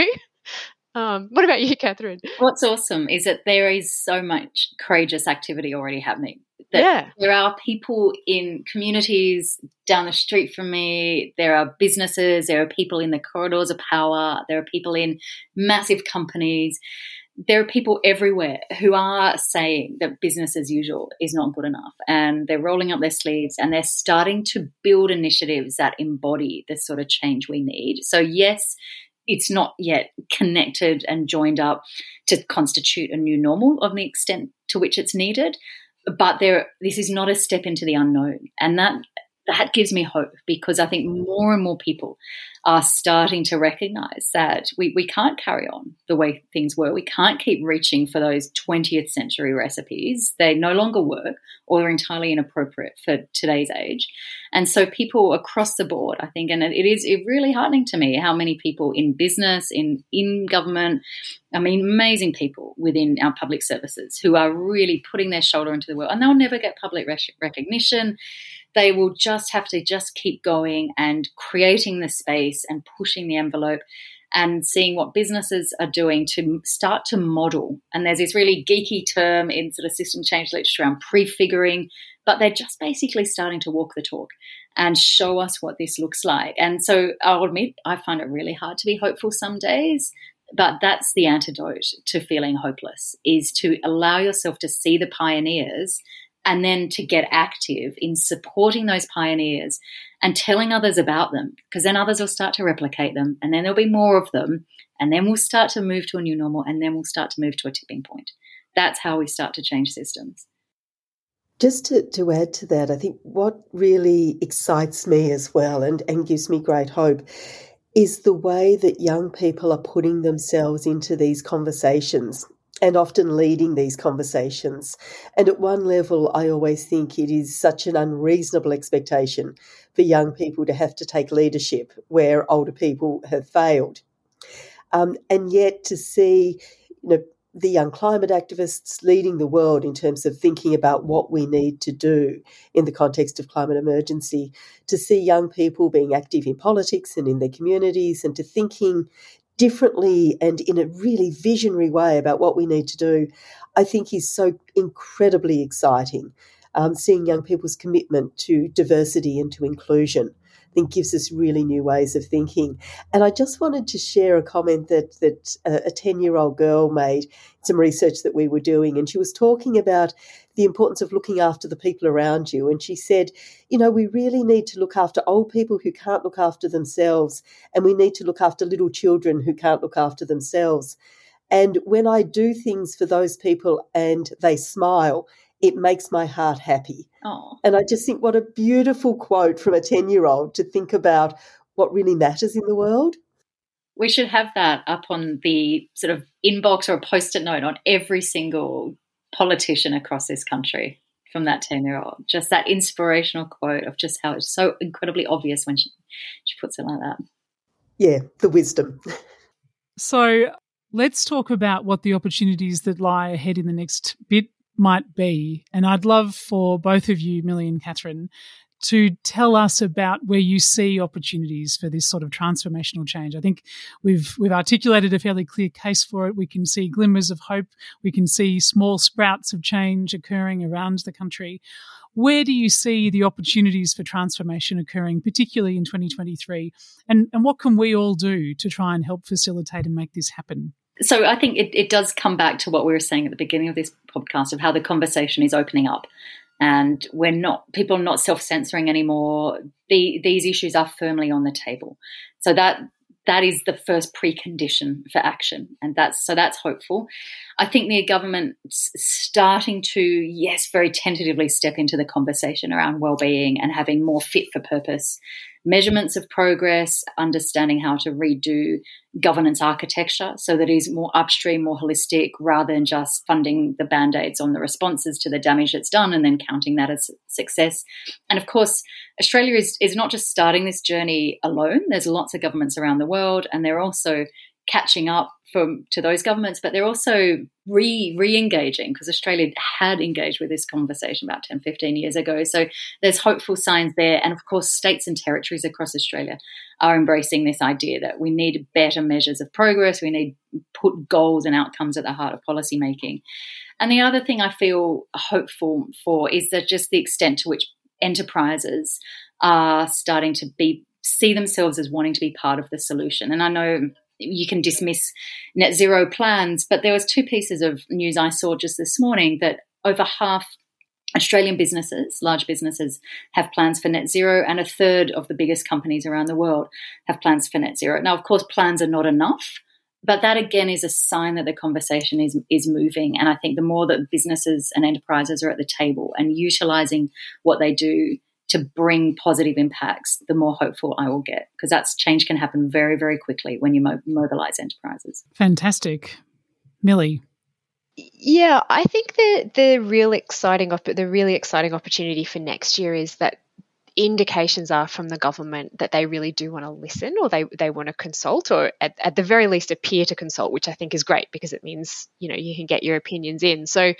Um, what about you, Katherine? What's awesome is that there is so much courageous activity already happening. That yeah. There are people in communities down the street from me. There are businesses. There are people in the corridors of power. There are people in massive companies. There are people everywhere who are saying that business as usual is not good enough. And they're rolling up their sleeves and they're starting to build initiatives that embody the sort of change we need. So, yes, it's not yet connected and joined up to constitute a new normal of the extent to which it's needed. But there, this is not a step into the unknown, and that that gives me hope because I think more and more people are starting to recognize that we, we can't carry on the way things were. We can't keep reaching for those 20th century recipes. They no longer work or are entirely inappropriate for today's age. And so people across the board, I think, and it is really heartening to me how many people in business, in, in government, I mean, amazing people within our public services who are really putting their shoulder into the world and they'll never get public recognition they will just have to just keep going and creating the space and pushing the envelope and seeing what businesses are doing to start to model. And there's this really geeky term in sort of system change literature around prefiguring, but they're just basically starting to walk the talk and show us what this looks like. And so I'll admit, I find it really hard to be hopeful some days. But that's the antidote to feeling hopeless is to allow yourself to see the pioneers and then to get active in supporting those pioneers and telling others about them, because then others will start to replicate them, and then there'll be more of them, and then we'll start to move to a new normal, and then we'll start to move to a tipping point. That's how we start to change systems. Just to, to add to that, I think what really excites me as well and, and gives me great hope is the way that young people are putting themselves into these conversations and often leading these conversations. And at one level, I always think it is such an unreasonable expectation for young people to have to take leadership where older people have failed. Um, and yet to see, you know, the young climate activists leading the world in terms of thinking about what we need to do in the context of climate emergency, to see young people being active in politics and in their communities, and to thinking differently and in a really visionary way about what we need to do, I think is so incredibly exciting. Um, seeing young people's commitment to diversity and to inclusion. I think gives us really new ways of thinking. And I just wanted to share a comment that that a 10 year old girl made some research that we were doing, and she was talking about the importance of looking after the people around you. And she said, you know, we really need to look after old people who can't look after themselves, and we need to look after little children who can't look after themselves. And when I do things for those people and they smile, it makes my heart happy. Aww. And I just think what a beautiful quote from a 10 year old to think about what really matters in the world. We should have that up on the sort of inbox or a post it note on every single politician across this country from that 10 year old. Just that inspirational quote of just how it's so incredibly obvious when she, she puts it like that. Yeah, the wisdom. So let's talk about what the opportunities that lie ahead in the next bit might be. And I'd love for both of you, Millie and Katherine, to tell us about where you see opportunities for this sort of transformational change. I think we've we've articulated a fairly clear case for it. We can see glimmers of hope. We can see small sprouts of change occurring around the country. Where do you see the opportunities for transformation occurring, particularly in 2023? And, and what can we all do to try and help facilitate and make this happen? so I think it, it does come back to what we were saying at the beginning of this podcast of how the conversation is opening up and we're not people are not self-censoring anymore. The, these issues are firmly on the table. So that that is the first precondition for action. And that's so that's hopeful. I think the government starting to yes very tentatively step into the conversation around well-being and having more fit for purpose measurements of progress, understanding how to redo governance architecture so that it is more upstream, more holistic, rather than just funding the band aids on the responses to the damage that's done and then counting that as success. And of course, Australia is, is not just starting this journey alone. There's lots of governments around the world, and they're also catching up from to those governments, but they're also re re-engaging because Australia had engaged with this conversation about 10, 15 years ago. So there's hopeful signs there. And of course, states and territories across Australia are embracing this idea that we need better measures of progress. We need put goals and outcomes at the heart of policy making. And the other thing I feel hopeful for is that just the extent to which enterprises are starting to be see themselves as wanting to be part of the solution. And I know you can dismiss net zero plans. But there was two pieces of news I saw just this morning that over half Australian businesses, large businesses, have plans for net zero, and a third of the biggest companies around the world have plans for net zero. Now, of course, plans are not enough, but that again is a sign that the conversation is is moving. And I think the more that businesses and enterprises are at the table and utilizing what they do to bring positive impacts, the more hopeful I will get because that's change can happen very, very quickly when you mo- mobilize enterprises. Fantastic. Millie. Yeah, I think the the real exciting op- the really exciting opportunity for next year is that indications are from the government that they really do want to listen or they, they want to consult or at, at the very least appear to consult, which I think is great because it means, you know, you can get your opinions in. So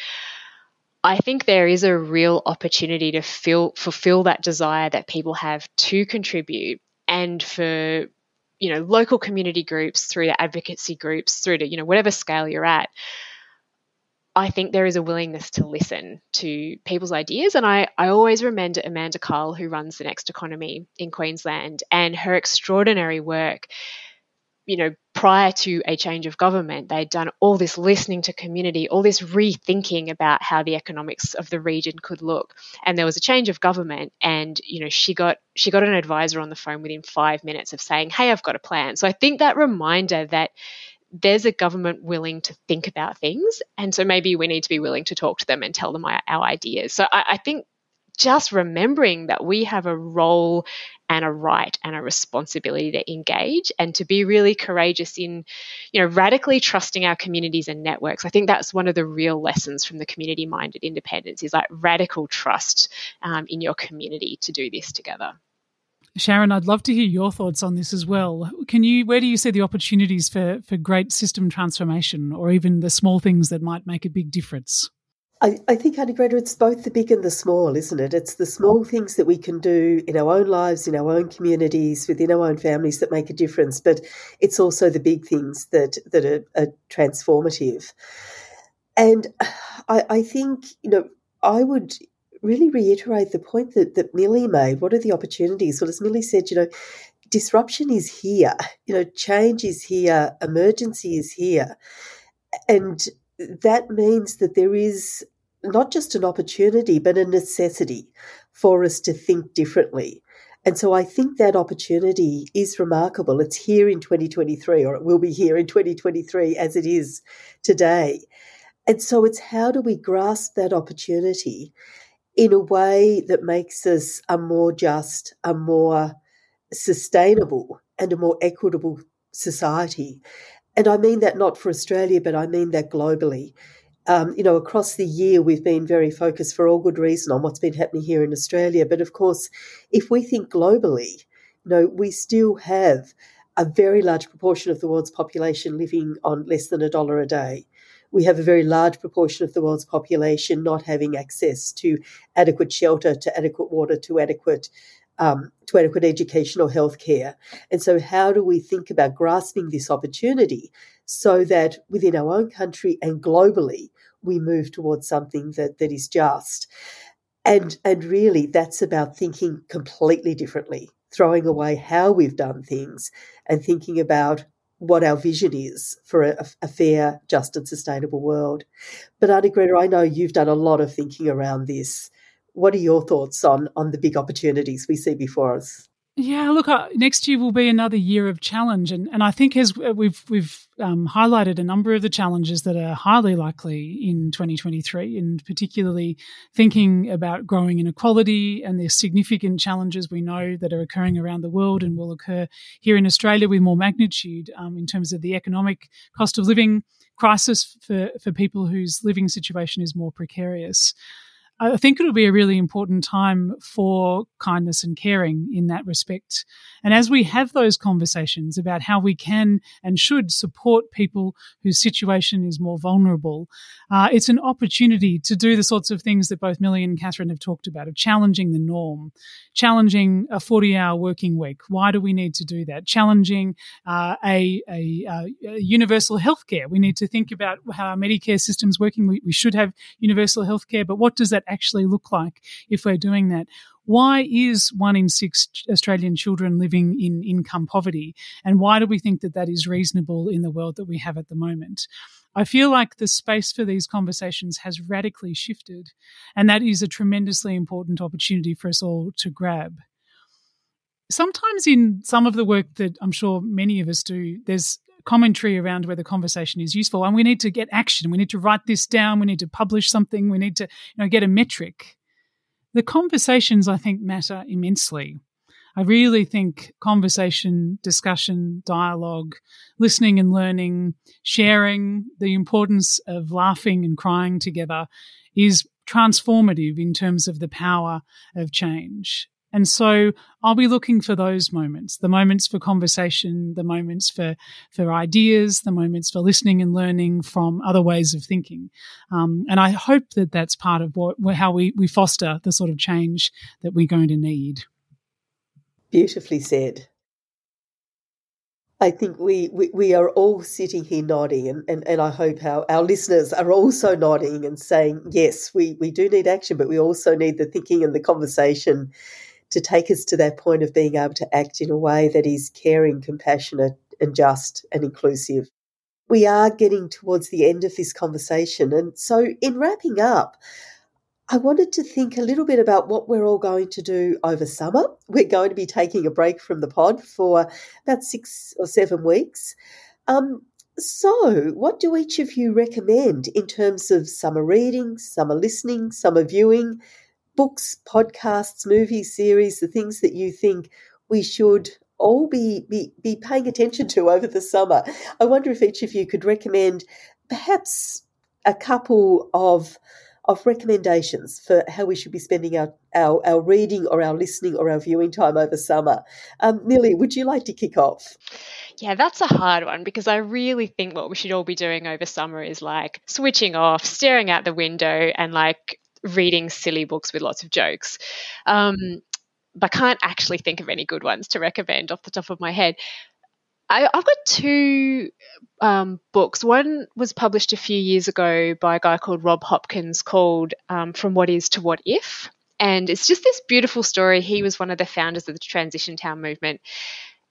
I think there is a real opportunity to fill, fulfill that desire that people have to contribute and for you know local community groups through the advocacy groups through to you know whatever scale you're at I think there is a willingness to listen to people's ideas. And I, I always remember Amanda Cahill, who runs the Next Economy in Queensland, and her extraordinary work. You know, prior to a change of government, they'd done all this listening to community, all this rethinking about how the economics of the region could look. And there was a change of government, and you know, she got she got an advisor on the phone within five minutes of saying, "Hey, I've got a plan." So I think that reminder that there's a government willing to think about things. And so maybe we need to be willing to talk to them and tell them our, our ideas. So I, I think just remembering that we have a role and a right and a responsibility to engage and to be really courageous in you know radically trusting our communities and networks i think that's one of the real lessons from the community minded independents is like radical trust um, in your community to do this together Sharon, I'd love to hear your thoughts on this as well. Can you, where do you see the opportunities for, for great system transformation or even the small things that might make a big difference? I, I think, it's both the big and the small, isn't it? It's the small things that we can do in our own lives, in our own communities, within our own families that make a difference. But it's also the big things that, that are, are transformative. And [SIGHS] I, I think, you know, I would really reiterate the point that, that Millie made. What are the opportunities? Well, as Millie said, you know, disruption is here, you know, change is here, emergency is here. And that means that there is not just an opportunity, but a necessity for us to think differently. And so I think that opportunity is remarkable. It's here in 2023, or it will be here in 2023 as it is today. And so it's how do we grasp that opportunity in a way that makes us a more just, a more sustainable, and a more equitable society. And I mean that not for Australia, but I mean that globally. Um, you know, across the year, we've been very focused for all good reason on what's been happening here in Australia. But of course, if we think globally, you know, we still have a very large proportion of the world's population living on less than a dollar a day we have a very large proportion of the world's population not having access to adequate shelter, to adequate water, to adequate um, to adequate education or health care. And so, how do we think about grasping this opportunity so that within our own country and globally, we move towards something that, that is just? And, and really, that's about thinking completely differently, throwing away how we've done things and thinking about what our vision is for a, a, fair, just, and sustainable world. But Arnagretta, I know you've done a lot of thinking around this. What are your thoughts on on the big opportunities we see before us? Yeah, look, uh, next year will be another year of challenge, and, and I think as uh, we've we've um, highlighted a number of the challenges that are highly likely in 2023, and particularly thinking about growing inequality and the significant challenges we know that are occurring around the world and will occur here in Australia with more magnitude um, in terms of the economic cost of living crisis for for people whose living situation is more precarious. I think it'll be a really important time for kindness and caring in that respect. And as we have those conversations about how we can and should support people whose situation is more vulnerable, uh, it's an opportunity to do the sorts of things that both Millie and Katherine have talked about of challenging the norm, challenging a 40 hour working week. Why do we need to do that? Challenging uh, a, a, a, universal healthcare. We need to think about how our Medicare system's working. We, we should have universal healthcare, but what does that actually look like if we're doing that? Why is one in six Australian children living in income poverty? And why do we think that that is reasonable in the world that we have at the moment? I feel like the space for these conversations has radically shifted, and that is a tremendously important opportunity for us all to grab. Sometimes, in some of the work that I'm sure many of us do, there's commentary around where the conversation is useful, and we need to get action. We need to write this down. We need to publish something. We need to, you know, get a metric. the conversations I think matter immensely. I really think conversation, discussion, dialogue, listening and learning, sharing, the importance of laughing and crying together is transformative in terms of the power of change. And so I'll be looking for those moments, the moments for conversation, the moments for, for ideas, the moments for listening and learning from other ways of thinking. Um, and I hope that that's part of what, how we, we foster the sort of change that we're going to need. Beautifully said. I think we, we, we are all sitting here nodding, and, and, and I hope our, our listeners are also nodding and saying, yes, we, we do need action, but we also need the thinking and the conversation to take us to that point of being able to act in a way that is caring, compassionate, and just and inclusive. We are getting towards the end of this conversation. And so, in wrapping up, I wanted to think a little bit about what we're all going to do over summer. We're going to be taking a break from the pod for about six or seven weeks. Um, so, what do each of you recommend in terms of summer reading, summer listening, summer viewing, books, podcasts, movies, series, the things that you think we should all be, be, be paying attention to over the summer. I wonder if each of you could recommend perhaps a couple of of recommendations for how we should be spending our, our, our reading or our listening or our viewing time over summer. Um, Millie, would you like to kick off? Yeah, that's a hard one because I really think what we should all be doing over summer is like switching off, staring out the window, and like reading silly books with lots of jokes. Um, but can't actually think of any good ones to recommend off the top of my head. I, have got two um, books. One was published a few years ago by a guy called Rob Hopkins called um, From What Is to What If. And it's just this beautiful story. He was one of the founders of the Transition Town movement.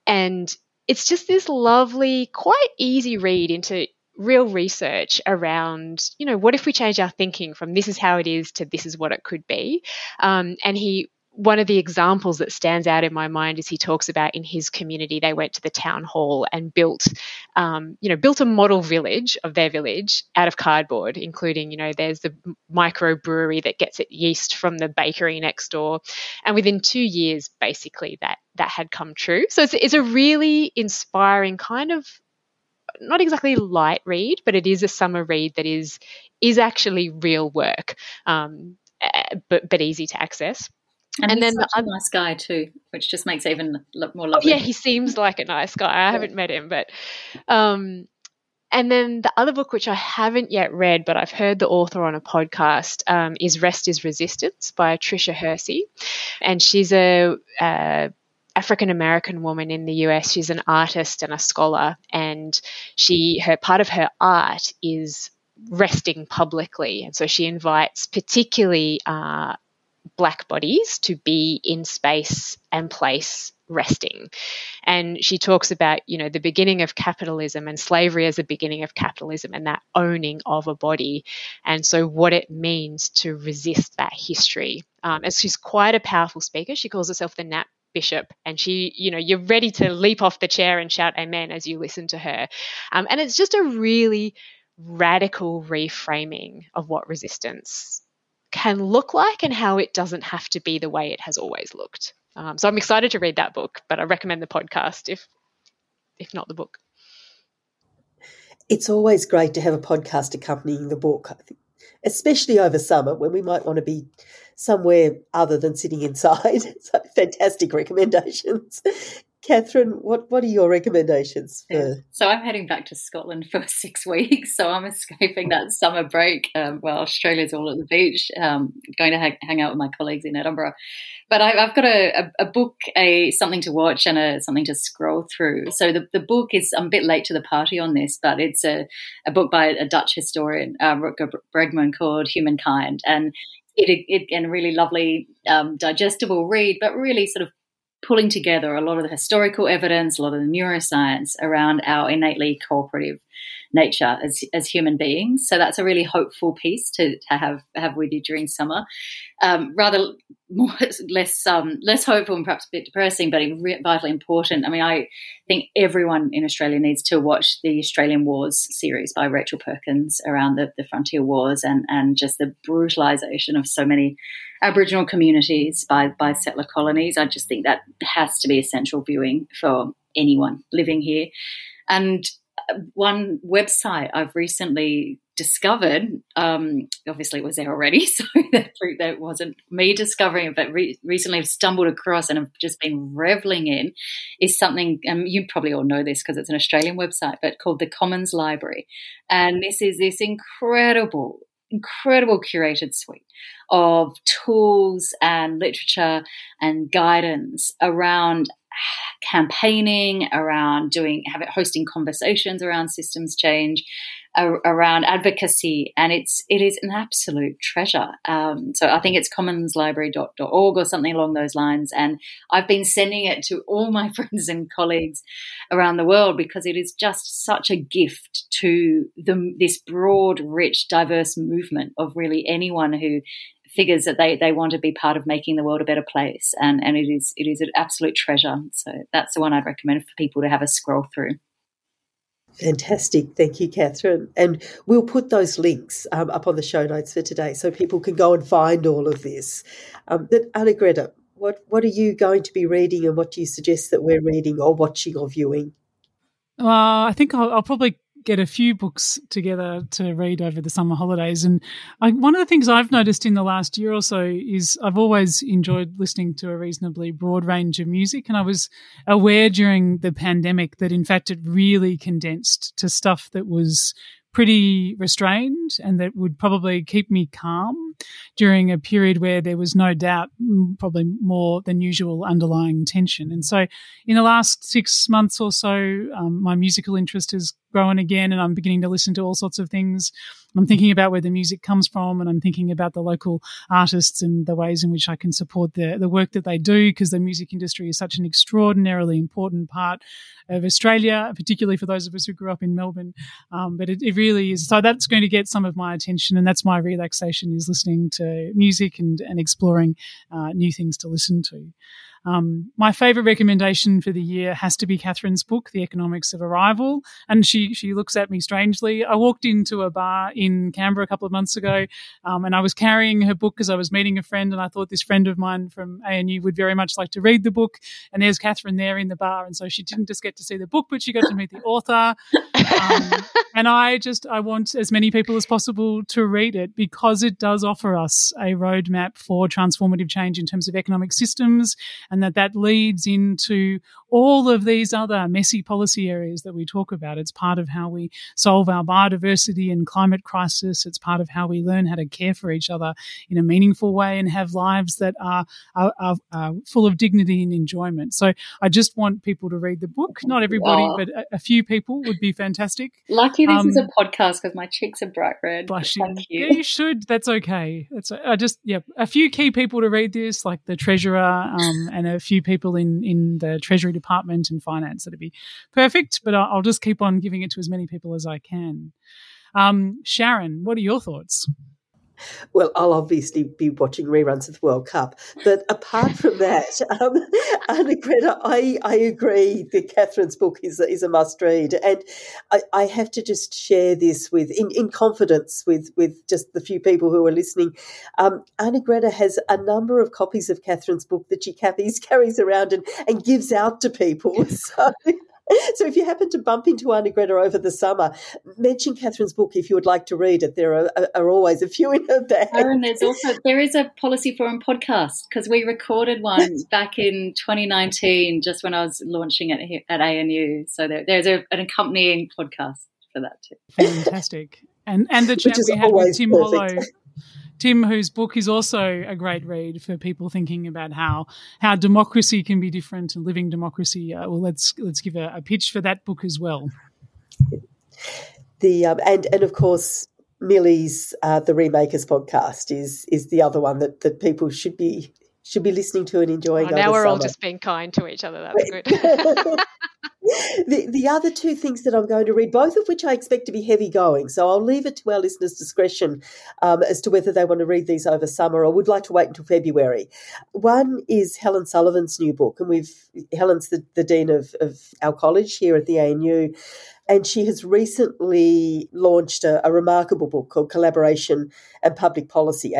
And it's just this lovely, quite easy read into real research around, you know, what if we change our thinking from this is how it is to this is what it could be. Um, and he one of the examples that stands out in my mind is he talks about in his community they went to the town hall and built um, you know built a model village of their village out of cardboard including you know there's the microbrewery that gets its yeast from the bakery next door and within two years basically that that had come true so it's, it's a really inspiring kind of not exactly light read, but it is a summer read that is is actually real work, um, eh, but but easy to access. And, and then the other nice guy too, which just makes it even look more lovely. Oh, yeah, he seems like a nice guy. I haven't met him, but um, and then the other book, which I haven't yet read, but I've heard the author on a podcast, um, is Rest is Resistance by Tricia Hersey. And she's a, a African American woman in the US. She's an artist and a scholar, and she her part of her art is resting publicly, and so she invites particularly uh, black bodies to be in space and place resting. And she talks about, you know, the beginning of capitalism and slavery as the beginning of capitalism and that owning of a body. And so what it means to resist that history. Um, and she's quite a powerful speaker. She calls herself the Nap Bishop, and she, you know, you're ready to leap off the chair and shout amen as you listen to her. Um, and it's just a really radical reframing of what resistance can look like and how it doesn't have to be the way it has always looked. Um, so I'm excited to read that book, but I recommend the podcast if if not the book. It's always great to have a podcast accompanying the book, especially over summer when we might want to be somewhere other than sitting inside. [LAUGHS] so fantastic recommendations. [LAUGHS] Katherine, what, what are your recommendations for? So I'm heading back to Scotland for [LAUGHS] six weeks. So I'm escaping that summer break um, while Australia's all at the beach, um, going to ha- hang out with my colleagues in Edinburgh. But I, have got a, a, a, book, a something to watch, and a something to scroll through. So the, the book is I'm a bit late to the party on this, but it's a, a book by a Dutch historian, uh, Rutger Bregman, called Humankind, and it, it, and really lovely, um, digestible read, but really sort of pulling together a lot of the historical evidence, a lot of the neuroscience around our innately cooperative nature as as human beings. So that's a really hopeful piece to, to have have with you during summer. Um, rather [LAUGHS] more less um, less hopeful and perhaps a bit depressing, but vitally important. I mean, I think everyone in Australia needs to watch the Australian Wars series by Rachel Perkins around the, the frontier wars and and just the brutalisation of so many Aboriginal communities by by settler colonies. I just think that has to be essential viewing for anyone living here. And one website I've recently discovered, um, obviously it was there already, [LAUGHS] so that, that wasn't me discovering it, but re- recently I've stumbled across and I've just been reveling in, is something, um, you probably all know this because it's an Australian website, but called the Commons Library. And this is this incredible, incredible curated suite of tools and literature and guidance around campaigning, around doing, having, hosting conversations around systems change, around advocacy, and it's it is an absolute treasure. Um, so I think it's commonslibrary.org or something along those lines, and I've been sending it to all my [LAUGHS] friends and colleagues around the world because it is just such a gift to the, this broad, rich, diverse movement of really anyone who figures that they, they want to be part of making the world a better place and, and it is it is an absolute treasure so that's the one I'd recommend for people to have a scroll through Fantastic. Thank you, Katherine. And we'll put those links um, up on the show notes for today so people can go and find all of this. Um, but Arnagretta, what, what are you going to be reading and what do you suggest that we're reading or watching or viewing? Uh, I think I'll, I'll probably get a few books together to read over the summer holidays. And I, one of the things I've noticed in the last year or so is I've always enjoyed listening to a reasonably broad range of music. And I was aware during the pandemic that, in fact, it really condensed to stuff that was pretty restrained and that would probably keep me calm during a period where there was no doubt probably more than usual underlying tension. And so in the last six months or so, um, my musical interest has grown again and I'm beginning to listen to all sorts of things. I'm thinking about where the music comes from and I'm thinking about the local artists and the ways in which I can support the, the work that they do because the music industry is such an extraordinarily important part of Australia, particularly for those of us who grew up in Melbourne. Um, but it, it really is. So that's going to get some of my attention and that's my relaxation is listening to music and, and exploring uh, new things to listen to. Um, my favourite recommendation for the year has to be Katherine's book, The Economics of Arrival. And she she looks at me strangely. I walked into a bar in Canberra a couple of months ago, um, and I was carrying her book because I was meeting a friend, and I thought this friend of mine from ANU would very much like to read the book. And there's Katherine there in the bar, and so she didn't just get to see the book, but she got to meet the author. Um, [LAUGHS] and I just I want as many people as possible to read it because it does offer us a roadmap for transformative change in terms of economic systems and that that leads into all of these other messy policy areas that we talk about. It's part of how we solve our biodiversity and climate crisis. It's part of how we learn how to care for each other in a meaningful way and have lives that are, are, are, are full of dignity and enjoyment. So I just want people to read the book. Not everybody, wow. but a, a, few people would be fantastic. Lucky this um, is a um, podcast because my cheeks are bright red. Thank you. Yeah, you should. That's okay. That's I just yeah, a few key people to read this, like the treasurer um, and a few people in in the treasury department and finance. That'd be perfect. But I'll, I'll just keep on giving it to as many people as I can. Um, Sharon, what are your thoughts? Well, I'll obviously be watching reruns of the World Cup, but apart from that, [LAUGHS] um, [LAUGHS] Arnagretta, I, I agree that Katherine's book is is a must read, and I, I have to just share this with in, in confidence with with just the few people who are listening. Um, Arnagretta has a number of copies of Katherine's book that she carries [LAUGHS] carries around and, and gives out to people. So [LAUGHS] so if you happen to bump into Arnagretta over the summer, mention Katherine's book if you would like to read it. There are, are always a few in her bag. Oh, and there's also there is a Policy Forum podcast because we recorded one [LAUGHS] back in 2019, just when I was launching it at ANU. So there, there's a, an accompanying podcast for that too. Fantastic. And and the [LAUGHS] chat we had with Tim perfect. Hollo Tim, whose book is also a great read for people thinking about how how democracy can be different and living democracy. Uh, well, let's let's give a, a, pitch for that book as well. The um, and and of course Millie's uh, the Remakers podcast is is the other one that that people should be should be listening to and enjoying. Oh, now we're summer. all just being kind to each other. That's good. [LAUGHS] the, the other two things that I'm going to read, both of which I expect to be heavy going, so I'll leave it to our listeners' discretion um, as to whether they want to read these over summer or would like to wait until February. One is Helen Sullivan's new book, and we've Helen's the, the dean of, of our college here at the ANU, and she has recently launched a, a, remarkable book called Collaboration and Public Policy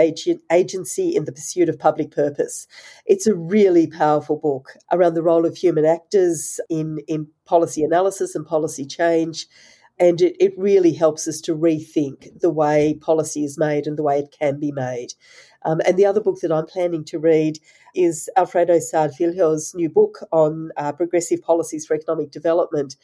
Agency in the Pursuit of Public Purpose. It's a really powerful book around the role of human actors in, in policy analysis and policy change. And it, it really helps us to rethink the way policy is made and the way it can be made. Um, and the other book that I'm planning to read is Alfredo Saad Filho's new book on uh, progressive policies for economic development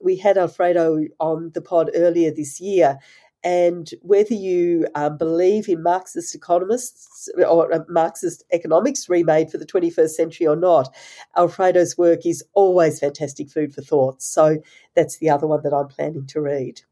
we had Alfredo on the pod earlier this year. And whether you um, believe in Marxist economists or uh, Marxist economics remade for the 21st century or not, Alfredo's work is always fantastic food for thought. So that's the other one that I'm planning to read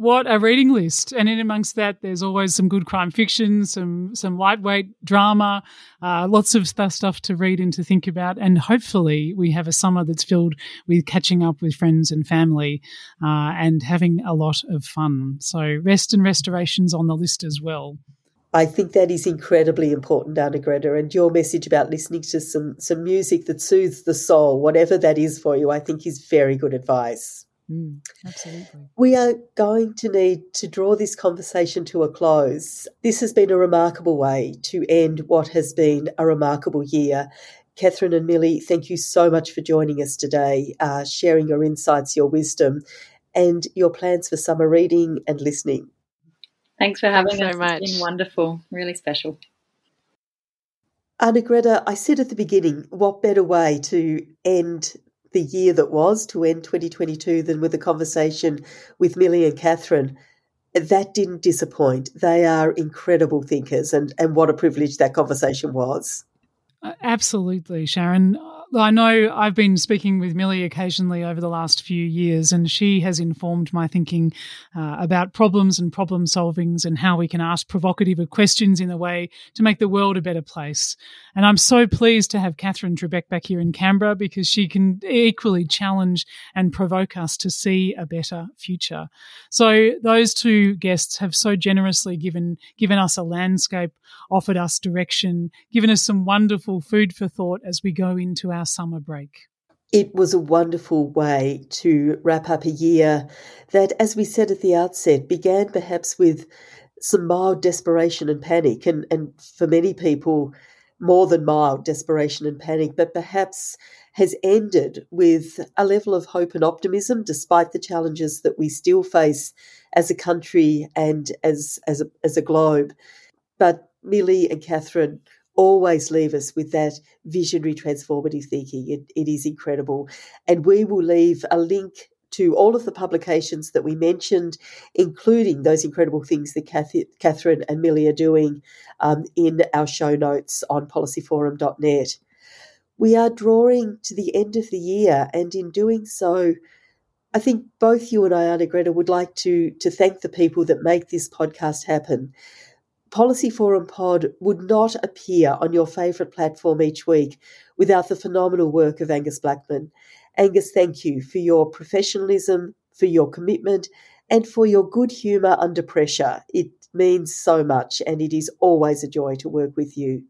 what a reading list. And in amongst that, there's always some good crime fiction, some some lightweight drama, uh, lots of stuff to read and to think about. And hopefully, we have a summer that's filled with catching up with friends and family uh, and having a lot of fun. So, rest and restorations on the list as well. I think that is incredibly important, Arnagretta, and your message about listening to some some music that soothes the soul, whatever that is for you, I think is very good advice. Mm, absolutely. We are going to need to draw this conversation to a close. This has been a remarkable way to end what has been a remarkable year. Katherine and Millie, thank you so much for joining us today, uh, sharing your insights, your wisdom, and your plans for summer reading and listening. Thanks for having Thanks us. So much. It's been wonderful, really special. Arnagretta, I said at the beginning, what better way to end the year that was to end 2022 than with a conversation with Millie and Katherine. That didn't disappoint. They are incredible thinkers, and, and what a privilege that conversation was. Absolutely, Sharon. I know I've been speaking with Millie occasionally over the last few years, and she has informed my thinking uh, about problems and problem solvings and how we can ask provocative questions in a way to make the world a better place. And I'm so pleased to have Katherine Trebeck back here in Canberra because she can equally challenge and provoke us to see a better future. So those two guests have so generously given given us a landscape, offered us direction, given us some wonderful food for thought as we go into our our summer break? It was a wonderful way to wrap up a year that, as we said at the outset, began perhaps with some mild desperation and panic, and, and for many people, more than mild desperation and panic, but perhaps has ended with a level of hope and optimism despite the challenges that we still face as a country and as, as, a, as a globe. But Millie and Katherine always leave us with that visionary transformative thinking. It, it is incredible. And we will leave a link to all of the publications that we mentioned, including those incredible things that Kathy, Katherine and Millie are doing um, in our show notes on policyforum.net. We are drawing to the end of the year, and in doing so, I think both you and I, Arnagretta, would like to, to thank the people that make this podcast happen. Policy Forum Pod would not appear on your favourite platform each week without the phenomenal work of Angus Blackman. Angus, thank you for your professionalism, for your commitment, and for your good humour under pressure. It means so much, and it is always a joy to work with you.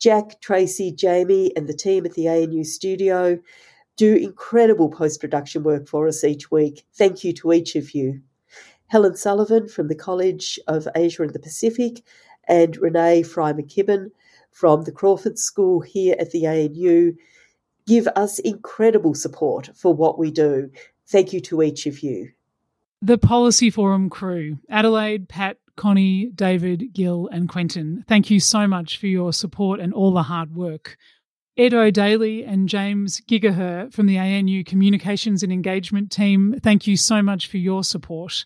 Jack, Tracy, Jamie, and the team at the ANU studio do incredible post production work for us each week. Thank you to each of you. Helen Sullivan from the College of Asia and the Pacific, and Renee Fry McKibbin from the Crawford School here at the ANU give us incredible support for what we do. Thank you to each of you. The Policy Forum crew Adelaide, Pat, Connie, David, Gil, and Quentin, thank you so much for your support and all the hard work. Ed O'Daly and James Giggacher from the ANU Communications and Engagement team, thank you so much for your support.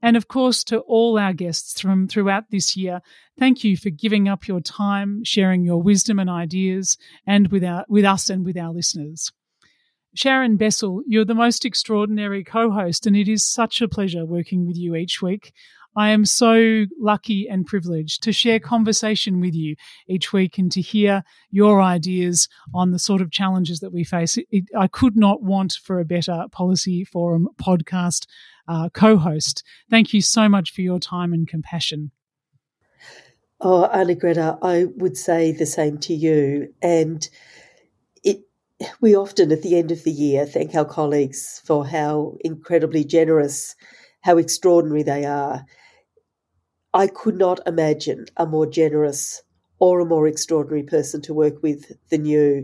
And of course, to all our guests from throughout this year, thank you for giving up your time, sharing your wisdom and ideas, and with, our, with us and with our listeners. Sharon Bessell, you're the most extraordinary co host, and it is such a pleasure working with you each week. I am so lucky and privileged to share conversation with you each week and to hear your ideas on the sort of challenges that we face. It, I could not want for a better Policy Forum podcast uh, co host. Thank you so much for your time and compassion. Oh, Arnagretta, I would say the same to you. And it, we often at the end of the year thank our colleagues for how incredibly generous, how extraordinary they are. I could not imagine a more generous or a more extraordinary person to work with than you.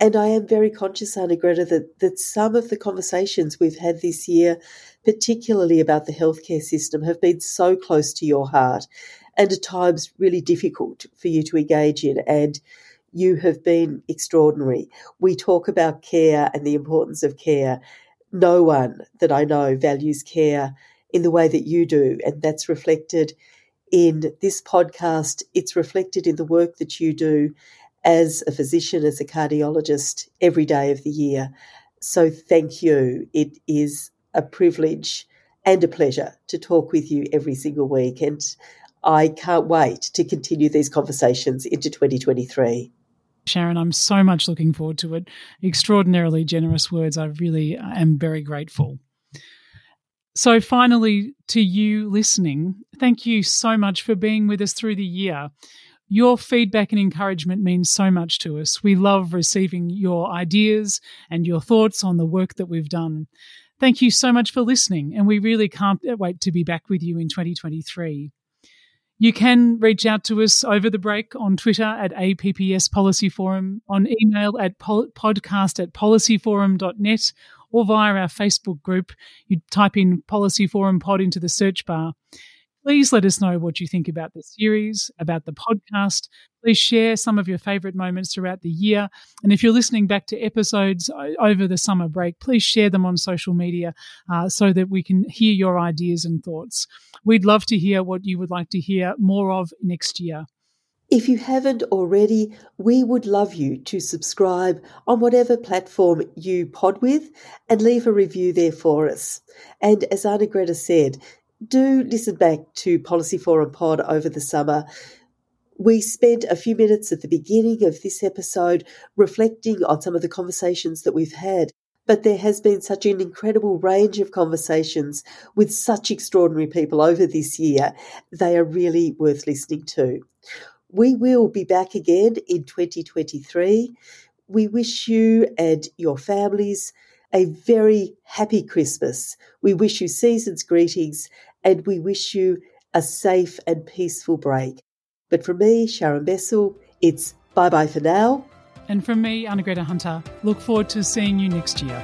And I am very conscious, Arnagretta, that, that some of the conversations we've had this year, particularly about the healthcare system, have been so close to your heart and at times really difficult for you to engage in. And you have been extraordinary. We talk about care and the importance of care. No one that I know values care in the way that you do, and that's reflected in this podcast, it's reflected in the work that you do as a physician, as a cardiologist, every day of the year. So thank you. It is a privilege and a pleasure to talk with you every single week. And I can't wait to continue these conversations into 2023. Sharon, I'm so much looking forward to it. Extraordinarily generous words. I really uh, am very grateful. So, finally, to you listening, thank you so much for being with us through the year. Your feedback and encouragement means so much to us. We love receiving your ideas and your thoughts on the work that we've done. Thank you so much for listening, and we really can't wait to be back with you in 2023. You can reach out to us over the break on Twitter at APPS Policy Forum, on email at podcast at policyforum.net, or via our Facebook group. You type in Policy Forum Pod into the search bar. Please let us know what you think about the series, about the podcast. Please share some of your favorite moments throughout the year. And if you're listening back to episodes over the summer break, please share them on social media uh, so that we can hear your ideas and thoughts. We'd love to hear what you would like to hear more of next year. If you haven't already, we would love you to subscribe on whatever platform you pod with and leave a review there for us. And as Arnagretta said, do listen back to Policy Forum Pod over the summer. We spent a few minutes at the beginning of this episode reflecting on some of the conversations that we've had. But there has been such an incredible range of conversations with such extraordinary people over this year. They are really worth listening to. We will be back again in 2023. We wish you and your families a very happy Christmas. We wish you season's greetings and we wish you a safe and peaceful break. But from me, Sharon Bessell, it's bye bye for now. And from me, Arnagretta Hunter, look forward to seeing you next year.